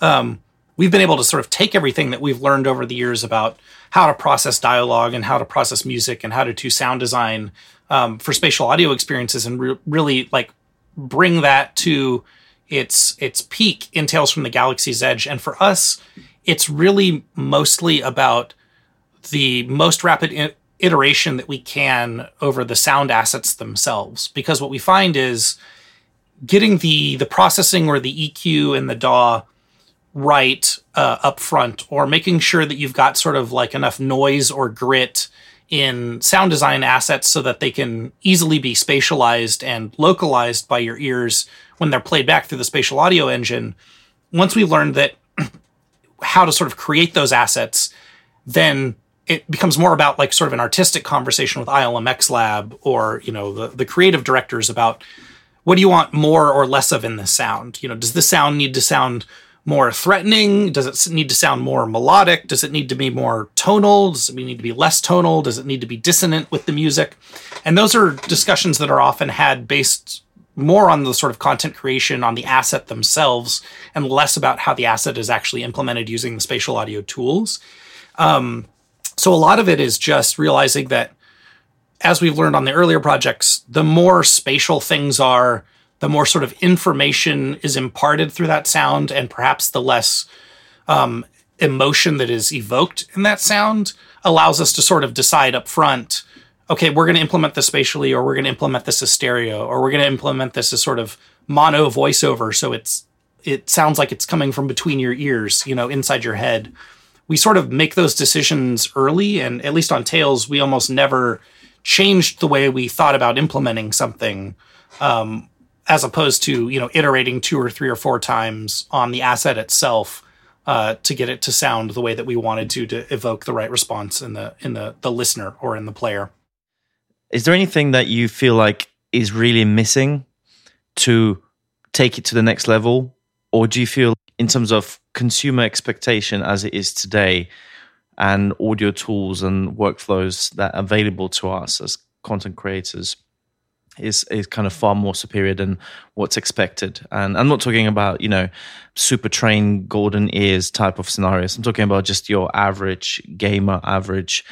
um, we've been able to sort of take everything that we've learned over the years about how to process dialogue and how to process music and how to do sound design um, for spatial audio experiences and re- really like bring that to its its peak in Tales from the Galaxy's Edge. And for us, it's really mostly about the most rapid I- iteration that we can over the sound assets themselves. Because what we find is getting the the processing or the EQ and the DAW right uh, up front, or making sure that you've got sort of like enough noise or grit in sound design assets so that they can easily be spatialized and localized by your ears when they're played back through the spatial audio engine. Once we learned that how to sort of create those assets, then it becomes more about like sort of an artistic conversation with ILMX Lab or you know the the creative directors about what do you want more or less of in this sound? You know, does this sound need to sound more threatening? Does it need to sound more melodic? Does it need to be more tonal? Does it need to be less tonal? Does it need to be dissonant with the music? And those are discussions that are often had based more on the sort of content creation on the asset themselves and less about how the asset is actually implemented using the spatial audio tools. Um, so a lot of it is just realizing that as we've learned on the earlier projects, the more spatial things are, the more sort of information is imparted through that sound, and perhaps the less um, emotion that is evoked in that sound. allows us to sort of decide up front okay, we're going to implement this spatially, or we're going to implement this as stereo, or we're going to implement this as sort of mono voiceover. So it's it sounds like it's coming from between your ears, you know, inside your head. We sort of make those decisions early, and at least on Tales, we almost never changed the way we thought about implementing something, um, as opposed to you know iterating two or three or four times on the asset itself uh, to get it to sound the way that we wanted to to evoke the right response in the in the the listener or in the player. Is there anything that you feel like is really missing to take it to the next level? Or do you feel, in terms of consumer expectation as it is today, and audio tools and workflows that are available to us as content creators, is is kind of far more superior than what's expected. And I'm not talking about you know super trained golden ears type of scenarios. I'm talking about just your average gamer, average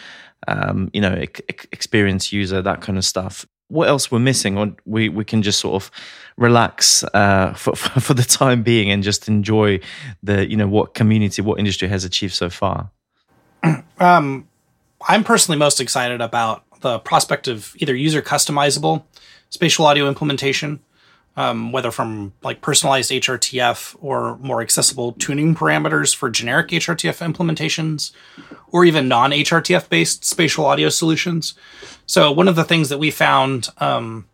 um, you know, ex- experienced user, that kind of stuff. What else we're missing, or we we can just sort of relax uh, for, for the time being and just enjoy the you know what community, what industry has achieved so far. Um, I'm personally most excited about the prospect of either user customizable spatial audio implementation um, whether from like personalized HRTF or more accessible tuning parameters for generic HRTF implementations, or even non HRTF based spatial audio solutions. So, one of the things that we found um,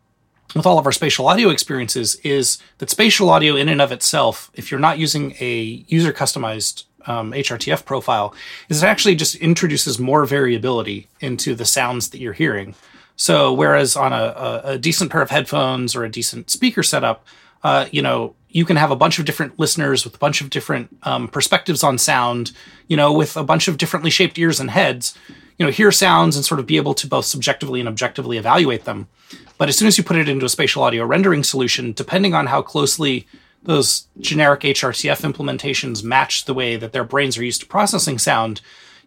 with all of our spatial audio experiences is that spatial audio, in and of itself, if you're not using a user customized um, HRTF profile, is it actually just introduces more variability into the sounds that you're hearing. So whereas on a, a, decent pair of headphones or a decent speaker setup, uh, you know, you can have a bunch of different listeners with a bunch of different um, perspectives on sound, you know, with a bunch of differently shaped ears and heads, you know, hear sounds and sort of be able to both subjectively and objectively evaluate them. But as soon as you put it into a spatial audio rendering solution, depending on how closely those generic HRTF implementations match the way that their brains are used to processing sound,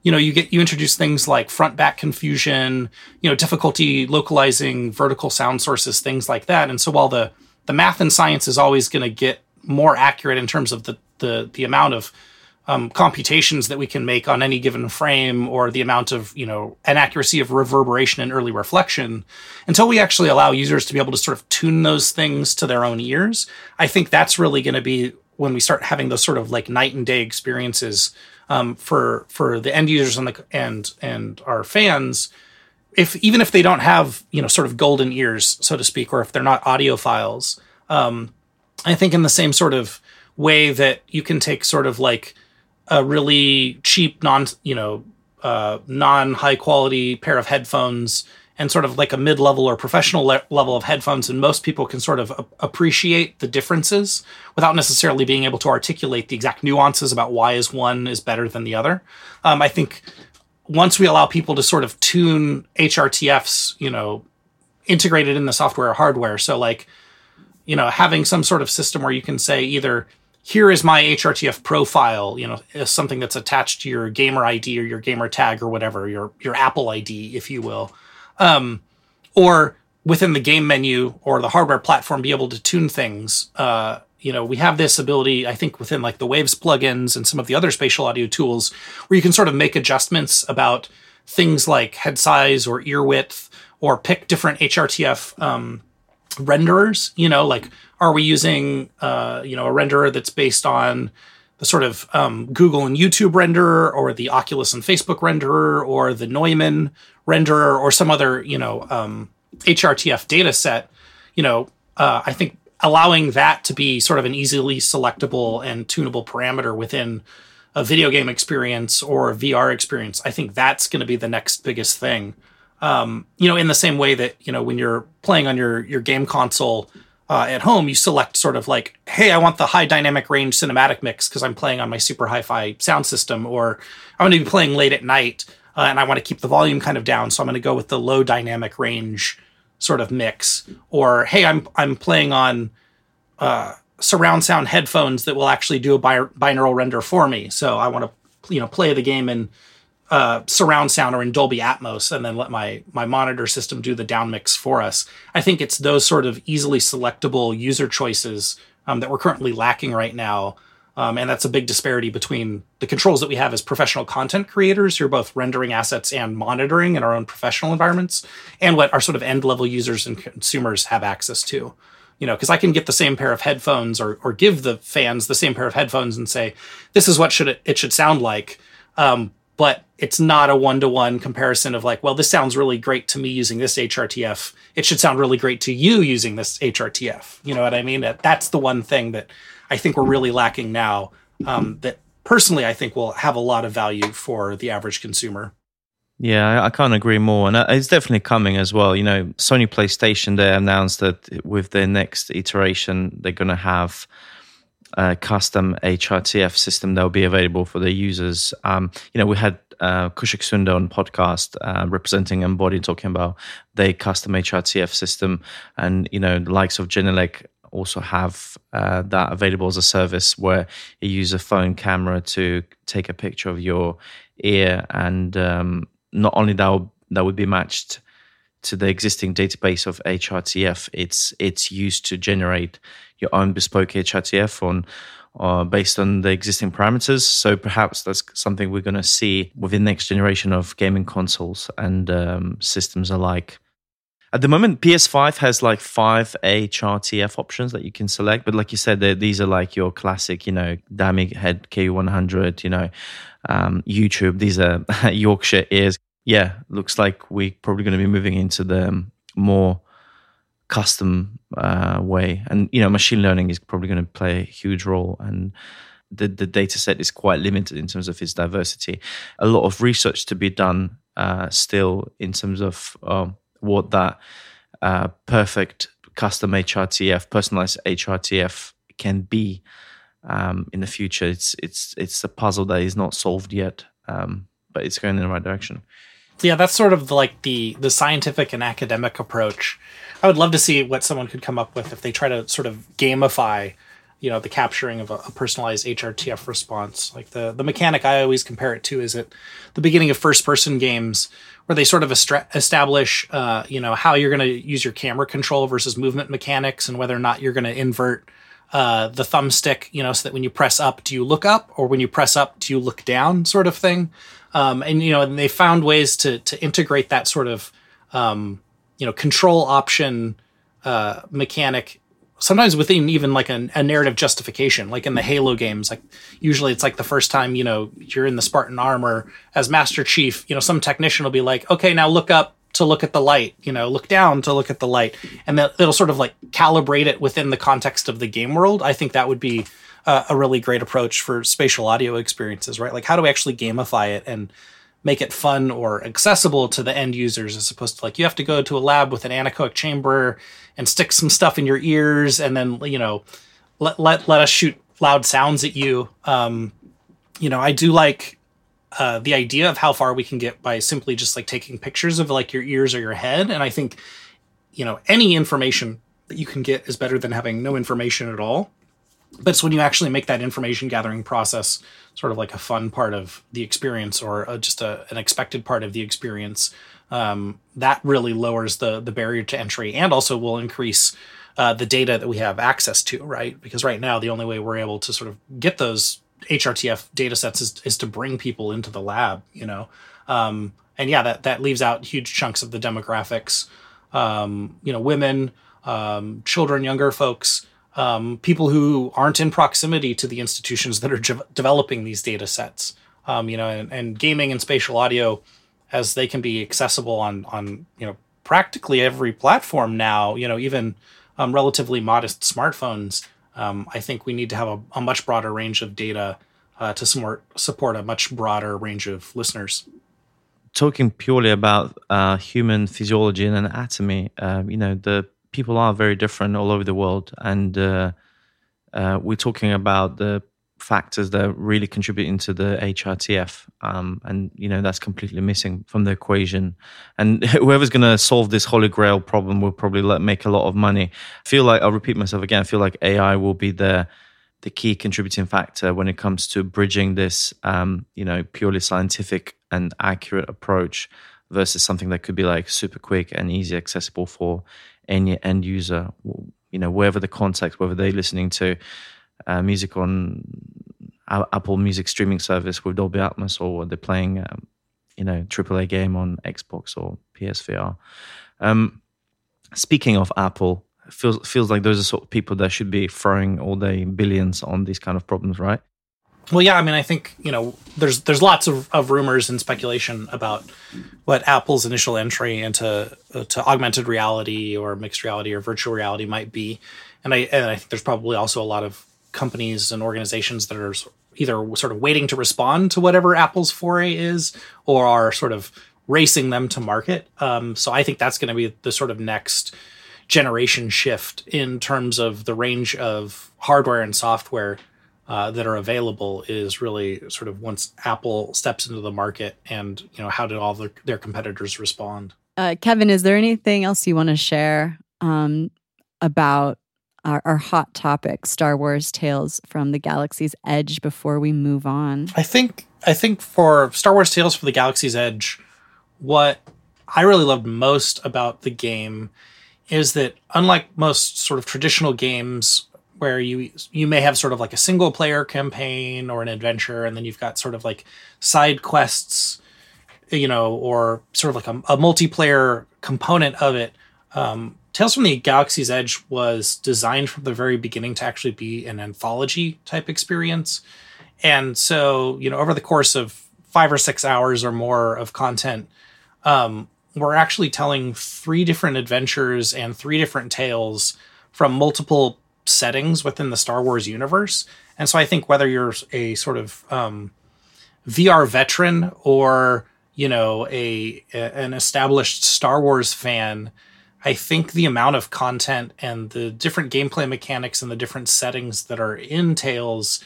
you know you get you introduce things like front back confusion you know difficulty localizing vertical sound sources things like that. And so while the the math and science is always going to get more accurate in terms of the the the amount of um, computations that we can make on any given frame or the amount of you know inaccuracy of reverberation and early reflection until we actually allow users to be able to sort of tune those things to their own ears i think that's really going to be when we start having those sort of like night and day experiences um, for for the end users and the and and our fans. If even if they don't have you know sort of golden ears so to speak or if they're not audiophiles um, i think in the same sort of way that you can take sort of like a really cheap non you know uh, non high quality pair of headphones and sort of like a mid level or professional le- level of headphones. And most people can sort of a- appreciate the differences without necessarily being able to articulate the exact nuances about why is one is better than the other. Um, I think once we allow people to sort of tune HRTFs, you know, integrated in the software or hardware. So like, you know, having some sort of system where you can say either here is my HRTF profile, you know, something that's attached to your gamer ID or your gamer tag or whatever, your your Apple ID, if you will um, or within the game menu or the hardware platform be able to tune things. Uh, you know, we have this ability, I think, within like the Waves plugins and some of the other spatial audio tools, where you can sort of make adjustments about things like head size or ear width, or pick different HRTF um, renderers. You know, like are we using uh, you know a renderer that's based on the sort of um, Google and YouTube renderer, or the Oculus and Facebook renderer, or the Neumann renderer, or some other you know um, HRTF data set, you know, uh, I think allowing that to be sort of an easily selectable and tunable parameter within a video game experience or a VR experience, I think that's going to be the next biggest thing. Um, you know, in the same way that you know when you're playing on your your game console uh, at home, you select sort of like, hey, I want the high dynamic range cinematic mix because I'm playing on my super hi fi sound system, or I'm going to be playing late at night uh, and I want to keep the volume kind of down. So I'm going to go with the low dynamic range sort of mix. Or, hey, I'm, I'm playing on uh, surround sound headphones that will actually do a bi- binaural render for me. So I want to, you know, play the game in uh, surround sound or in Dolby Atmos, and then let my my monitor system do the down mix for us. I think it's those sort of easily selectable user choices um, that we're currently lacking right now Um, and that's a big disparity between the controls that we have as professional content creators who are both rendering assets and monitoring in our own professional environments, and what our sort of end level users and consumers have access to. You know, because I can get the same pair of headphones or, or give the fans the same pair of headphones and say, this is what should it, it should sound like. Um, but it's not a one to one comparison of like, well, this sounds really great to me using this HRTF. It should sound really great to you using this HRTF. You know what I mean? That's the one thing that I think we're really lacking now. Um, that personally, I think will have a lot of value for the average consumer. Yeah, I can't agree more, and uh, it's definitely coming as well. You know, Sony PlayStation they announced that with their next iteration, they're going to have a custom HRTF system that will be available for the users. Um, you know, we had uh, Kaushik Sunder on podcast uh, representing Embody talking about their custom HRTF system, and you know, the likes of Genelec also have uh, that available as a service where you use a phone camera to take a picture of your ear, and um, not only that that would be matched to the existing database of HRTF, it's it's used to generate your own bespoke HRTF on uh, based on the existing parameters. So perhaps that's something we're going to see within next generation of gaming consoles and um, systems alike. At the moment, PS5 has like five HRTF options that you can select, but like you said, these are like your classic, you know, Dummy Head K100, you know, um, YouTube. These are Yorkshire ears. Yeah, looks like we're probably going to be moving into the more custom uh, way, and you know, machine learning is probably going to play a huge role and the, the data set is quite limited in terms of its diversity. A lot of research to be done uh, still in terms of um, what that uh, perfect custom HRTF, personalized HRTF can be um, in the future. It's it's it's a puzzle that is not solved yet, um, but it's going in the right direction. Yeah, that's sort of like the the scientific and academic approach. I would love to see what someone could come up with if they try to sort of gamify you know the capturing of a, a, personalized HRTF response. Like the the mechanic I always compare it to is at the beginning of first person games where they sort of establish uh, you know how you're going to use your camera control versus movement mechanics and whether or not you're going to invert uh, the thumbstick you know so that when you press up do you look up or when you press up do you look down sort of thing. Um, and you know and they found ways to to integrate that sort of um, you know control option uh, mechanic sometimes within even like a, a, narrative justification like in the halo games like usually it's like the first time you know you're in the spartan armor as master chief you know some technician will be like okay now look up to look at the light you know look down to look at the light. And that it'll sort of like calibrate it within the context of the game world. I think that would be a, a really great approach for spatial audio experiences right? Like how do we actually gamify it and make it fun or accessible to the end users as opposed to like you have to go to a lab with an anechoic chamber and stick some stuff in your ears and then you know let let, let us shoot loud sounds at you. Um, you know i do like uh, the idea of how far we can get by simply just like taking pictures of like your ears or your head. And i think you know any information that you can get is better than having no information at all but it's when you actually make that information gathering process sort of like a fun part of the experience or a, just a, an expected part of the experience um, that really lowers the the barrier to entry and also will increase uh, the data that we have access to right? Because right now the only way we're able to sort of get those hrtf data sets is, is to bring people into the lab you know? Um, and yeah that that leaves out huge chunks of the demographics um, you know women um, children younger folks um, people who aren't in proximity to the institutions that are ge- developing these data sets. Um, you know, and, and, gaming and spatial audio, as they can be accessible on on you know practically every platform now. You know, even um, relatively modest smartphones. Um, I think we need to have a, a much broader range of data uh, to support support a much broader range of listeners talking purely about uh, human physiology and anatomy, uh, you know, the people are very different all over the world, and uh, uh, we're talking about the factors that are really contribute into the HRTF, um, and you know that's completely missing from the equation. And whoever's going to solve this holy grail problem will probably let, make a lot of money. I feel like I'll repeat myself again. I feel like AI will be the the key contributing factor when it comes to bridging this, um, you know, purely scientific and accurate approach versus something that could be like super quick and easy accessible for any end user, you know, wherever the context, whether they're listening to uh, music on uh, Apple Music streaming service with Dolby Atmos, or they're playing, um, you know, AAA game on Xbox or PSVR. Um, speaking of Apple, feels feels like those are sort of people that should be throwing all their billions on these kind of problems, right? Well, yeah, I mean, I think you know, there's there's lots of, of rumors and speculation about what Apple's initial entry into uh, to augmented reality or mixed reality or virtual reality might be, and I and I think there's probably also a lot of companies and organizations that are either sort of waiting to respond to whatever Apple's foray is, or are sort of racing them to market. Um, so I think that's going to be the sort of next generation shift in terms of the range of hardware and software uh, that are available is really sort of once Apple steps into the market and you know how did all the, their competitors respond. Uh, Kevin, is there anything else you want to share um, about our, our, hot topic, Star Wars Tales from the Galaxy's Edge, before we move on? I think I think for Star Wars Tales from the Galaxy's Edge, what I really loved most about the game is that unlike most sort of traditional games where you you may have sort of like a single player campaign or an adventure and then you've got sort of like side quests you know or sort of like a, a multiplayer component of it. Um, tales from the galaxy's edge was designed from the very beginning to actually be an anthology type experience. And so you know over the course of five or six hours or more of content um, we're actually telling three different adventures and three different tales from multiple settings within the Star Wars universe. And so I think whether you're a sort of um, VR veteran or you know a, a, an established Star Wars fan, I think the amount of content and the different gameplay mechanics and the different settings that are in Tales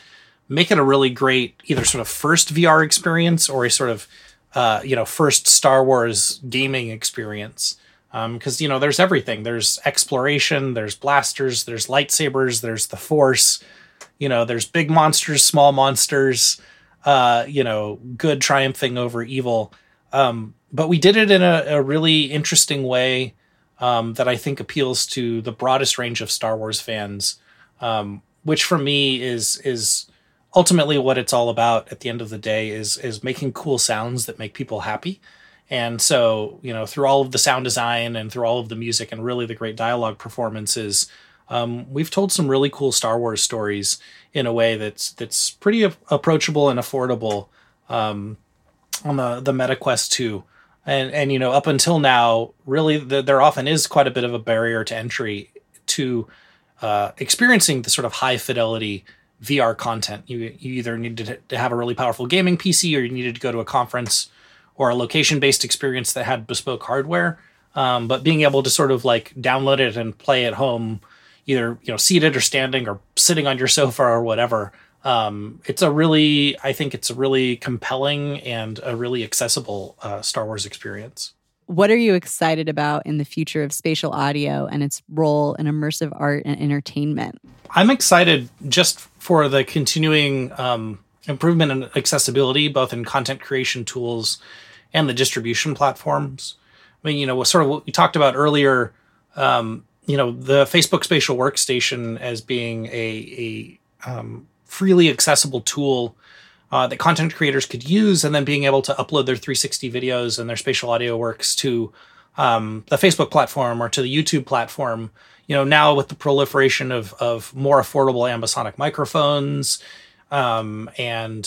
make it a really great either sort of first VR experience or a sort of uh, you know first Star Wars gaming experience because um, you know there's everything. There's exploration there's blasters there's lightsabers there's the force. You know there's big monsters small monsters uh, you know good triumphing over evil. Um, but we did it in a, a really interesting way um, that i think appeals to the broadest range of star wars fans um, which for me is is ultimately what it's all about at the end of the day is is making cool sounds that make people happy and so, you know, through all of the sound design and through all of the music and really the great dialogue performances, um, we've told some really cool Star Wars stories in a way that's that's pretty approachable and affordable um, on the the MetaQuest 2. And and you know, up until now, really, the, there often is quite a bit of a barrier to entry to uh, experiencing the sort of high fidelity VR content. You you either needed to, to have a really powerful gaming PC or you needed to go to a conference or a location based experience that had bespoke hardware. Um, but being able to sort of like download it and play at home, either you know seated or standing or sitting on your sofa or whatever, um, it's a really I think it's a really compelling and a really accessible uh, Star Wars experience. What are you excited about in the future of spatial audio and its role in immersive art and entertainment? I'm excited just for the continuing um, improvement in accessibility, both in content creation tools and the distribution platforms. I mean, you know, sort of what we talked about earlier, um, you know, the Facebook Spatial Workstation as being a, a um, freely accessible tool uh, that content creators could use, and then being able to upload their 360 videos and their spatial audio works to um, the Facebook platform or to the YouTube platform. You know, now with the proliferation of of more affordable ambisonic microphones um, and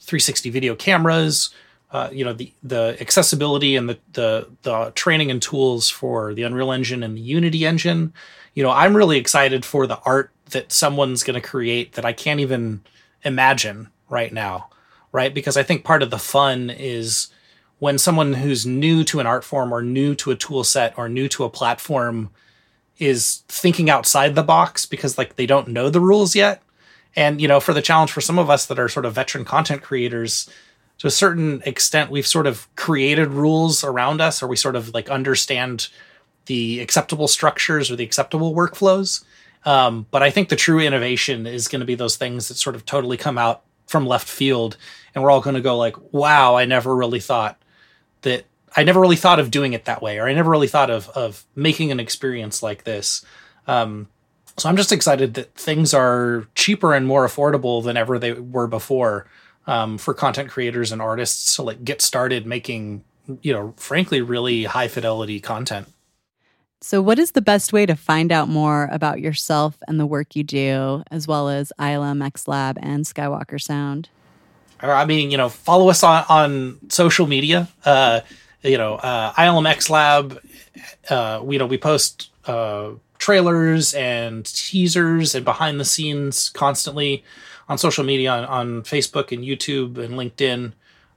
360 video cameras, uh, you know the the accessibility and the, the the training and tools for the Unreal Engine and the Unity engine. You know, I'm really excited for the art that someone's going to create that I can't even imagine right now, right? Because I think part of the fun is when someone who's new to an art form or new to a tool set or new to a platform is thinking outside the box because like they don't know the rules yet. And you know, for the challenge for some of us that are sort of veteran content creators, to a certain extent we've sort of created rules around us or we sort of like understand the acceptable structures or the acceptable workflows. Um, but i think the true innovation is going to be those things that sort of totally come out from left field and we're all going to go like wow i never really thought that i never really thought of doing it that way or i never really thought of of making an experience like this. Um, So I'm just excited that things are cheaper and more affordable than ever they were before um, for content creators and artists to like get started making, you know, frankly, really high fidelity content. So, what is the best way to find out more about yourself and the work you do, as well as ILMX Lab and Skywalker Sound? I mean, you know, follow us on, on social media. Uh, you know, uh, ILMX Lab. Uh, we, you know, we post uh, trailers and teasers and behind the scenes constantly on social media on, on Facebook and YouTube and LinkedIn.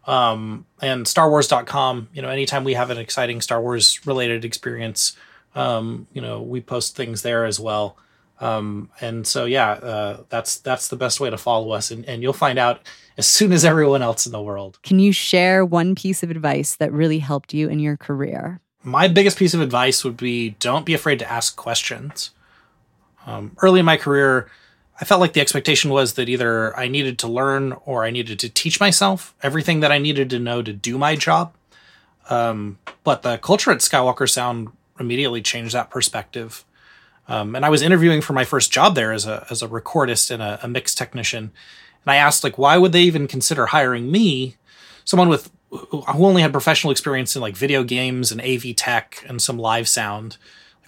Um, and StarWars.com. You know, anytime we have an exciting Star Wars related experience, um, you know, we post things there as well. Um, and so, yeah, uh, that's that's the best way to follow us, and, and you'll find out as soon as everyone else in the world. Can you share one piece of advice that really helped you in your career? My biggest piece of advice would be don't be afraid to ask questions. Um, early in my career, I felt like the expectation was that either I needed to learn or I needed to teach myself everything that I needed to know to do my job. Um, but the culture at Skywalker Sound immediately changed that perspective. Um, and I was interviewing for my first job there as a as a recordist and a, a mix technician, and I asked like, why would they even consider hiring me, someone with who only had professional experience in like video games and AV tech and some live sound.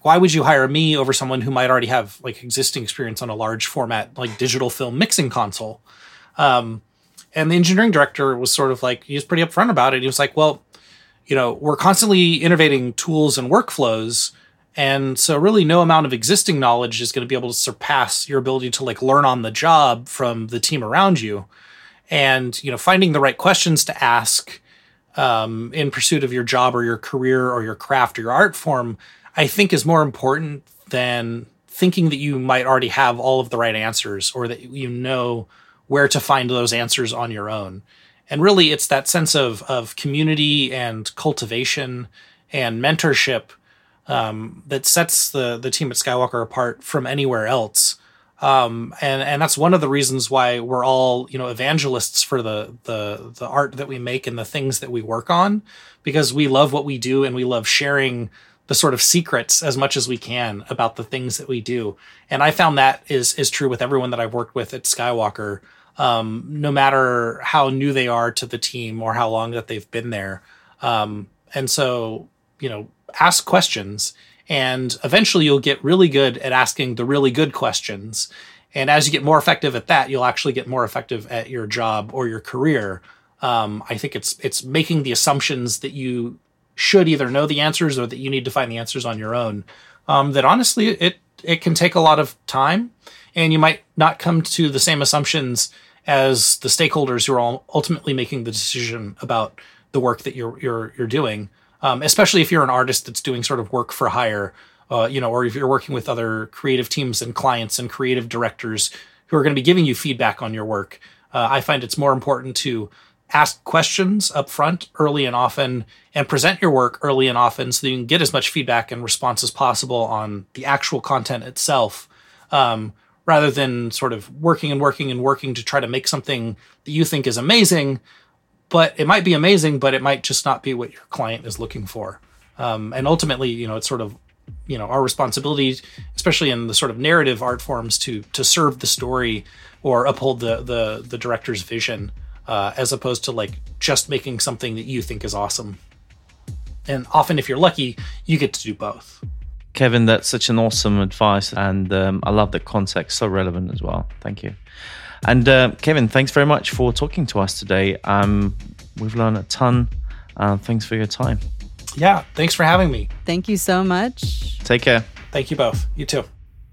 Why would you hire me over someone who might already have like existing experience on a large format like digital film mixing console? Um, and the engineering director was sort of like he was pretty upfront about it. He was like, well, you know, we're constantly innovating tools and workflows. And so really no amount of existing knowledge is going to be able to surpass your ability to like learn on the job from the team around you. And, you know, finding the right questions to ask um, in pursuit of your job or your career or your craft or your art form, I think is more important than thinking that you might already have all of the right answers or that you know where to find those answers on your own. And really, it's that sense of of community and cultivation and mentorship um, that sets the the team at Skywalker apart from anywhere else. Um, and and that's one of the reasons why we're all you know evangelists for the the the art that we make and the things that we work on, because we love what we do and we love sharing the sort of secrets as much as we can about the things that we do. And I found that is is true with everyone that I've worked with at Skywalker um, no matter how new they are to the team or how long that they've been there. Um, and so, you know, ask questions, and eventually you'll get really good at asking the really good questions. And as you get more effective at that, you'll actually get more effective at your job or your career. Um, I think it's it's making the assumptions that you should either know the answers or that you need to find the answers on your own. Um, that honestly, it it can take a lot of time and you might not come to the same assumptions as the stakeholders who are ultimately making the decision about the work that you're you're you're doing. Um, especially if you're an artist that's doing sort of work for hire, uh, you know, or if you're working with other creative teams and clients and creative directors who are going to be giving you feedback on your work. Uh, I find it's more important to ask questions up front early and often and present your work early and often so that you can get as much feedback and response as possible on the actual content itself um, rather than sort of working and working and working to try to make something that you think is amazing, but it might be amazing, but it might just not be what your client is looking for. Um, and ultimately, you know, it's sort of you know our responsibility, especially in the sort of narrative art forms, to to serve the story or uphold the the the director's vision, uh, as opposed to like just making something that you think is awesome. And often, if you're lucky, you get to do both. Kevin, that's such an awesome advice, and um, I love the context, so relevant as well. Thank you. And uh, Kevin, thanks very much for talking to us today. Um, we've learned a ton. Uh, thanks for your time. Yeah, thanks for having me. Thank you so much. Take care. Thank you both. You too.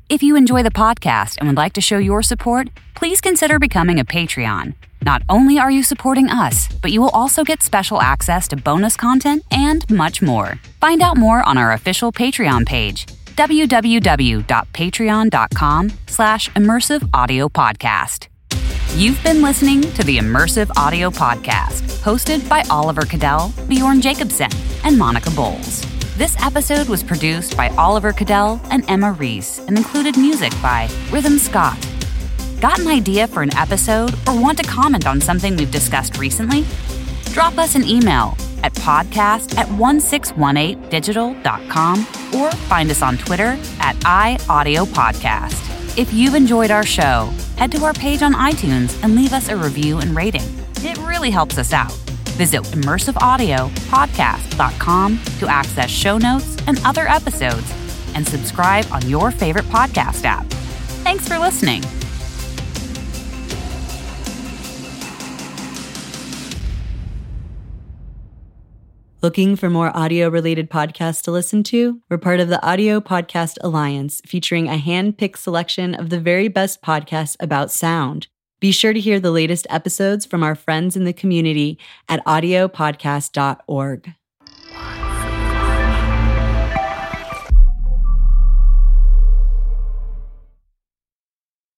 If you enjoy the podcast and would like to show your support, please consider becoming a Patreon. Not only are you supporting us, but you will also get special access to bonus content and much more. Find out more on our official Patreon page, www.patreon.com slash immersive audio podcast. You've been listening to the Immersive Audio Podcast, hosted by Oliver Kadel, Bjorn Jacobsen, and Monica Bolles. This episode was produced by Oliver Kadel and Emma Reese and included music by Rhythm Scott. Got an idea for an episode or want to comment on something we've discussed recently? Drop us an email at podcast at 1618digital.com or find us on Twitter at iAudioPodcast. If you've enjoyed our show, head to our page on iTunes and leave us a review and rating. It really helps us out. Visit immersiveaudiopodcast.com to access show notes and other episodes and subscribe on your favorite podcast app. Thanks for listening. Looking for more audio related podcasts to listen to? We're part of the Audio Podcast Alliance, featuring a hand picked selection of the very best podcasts about sound. Be sure to hear the latest episodes from our friends in the community at audiopodcast.org.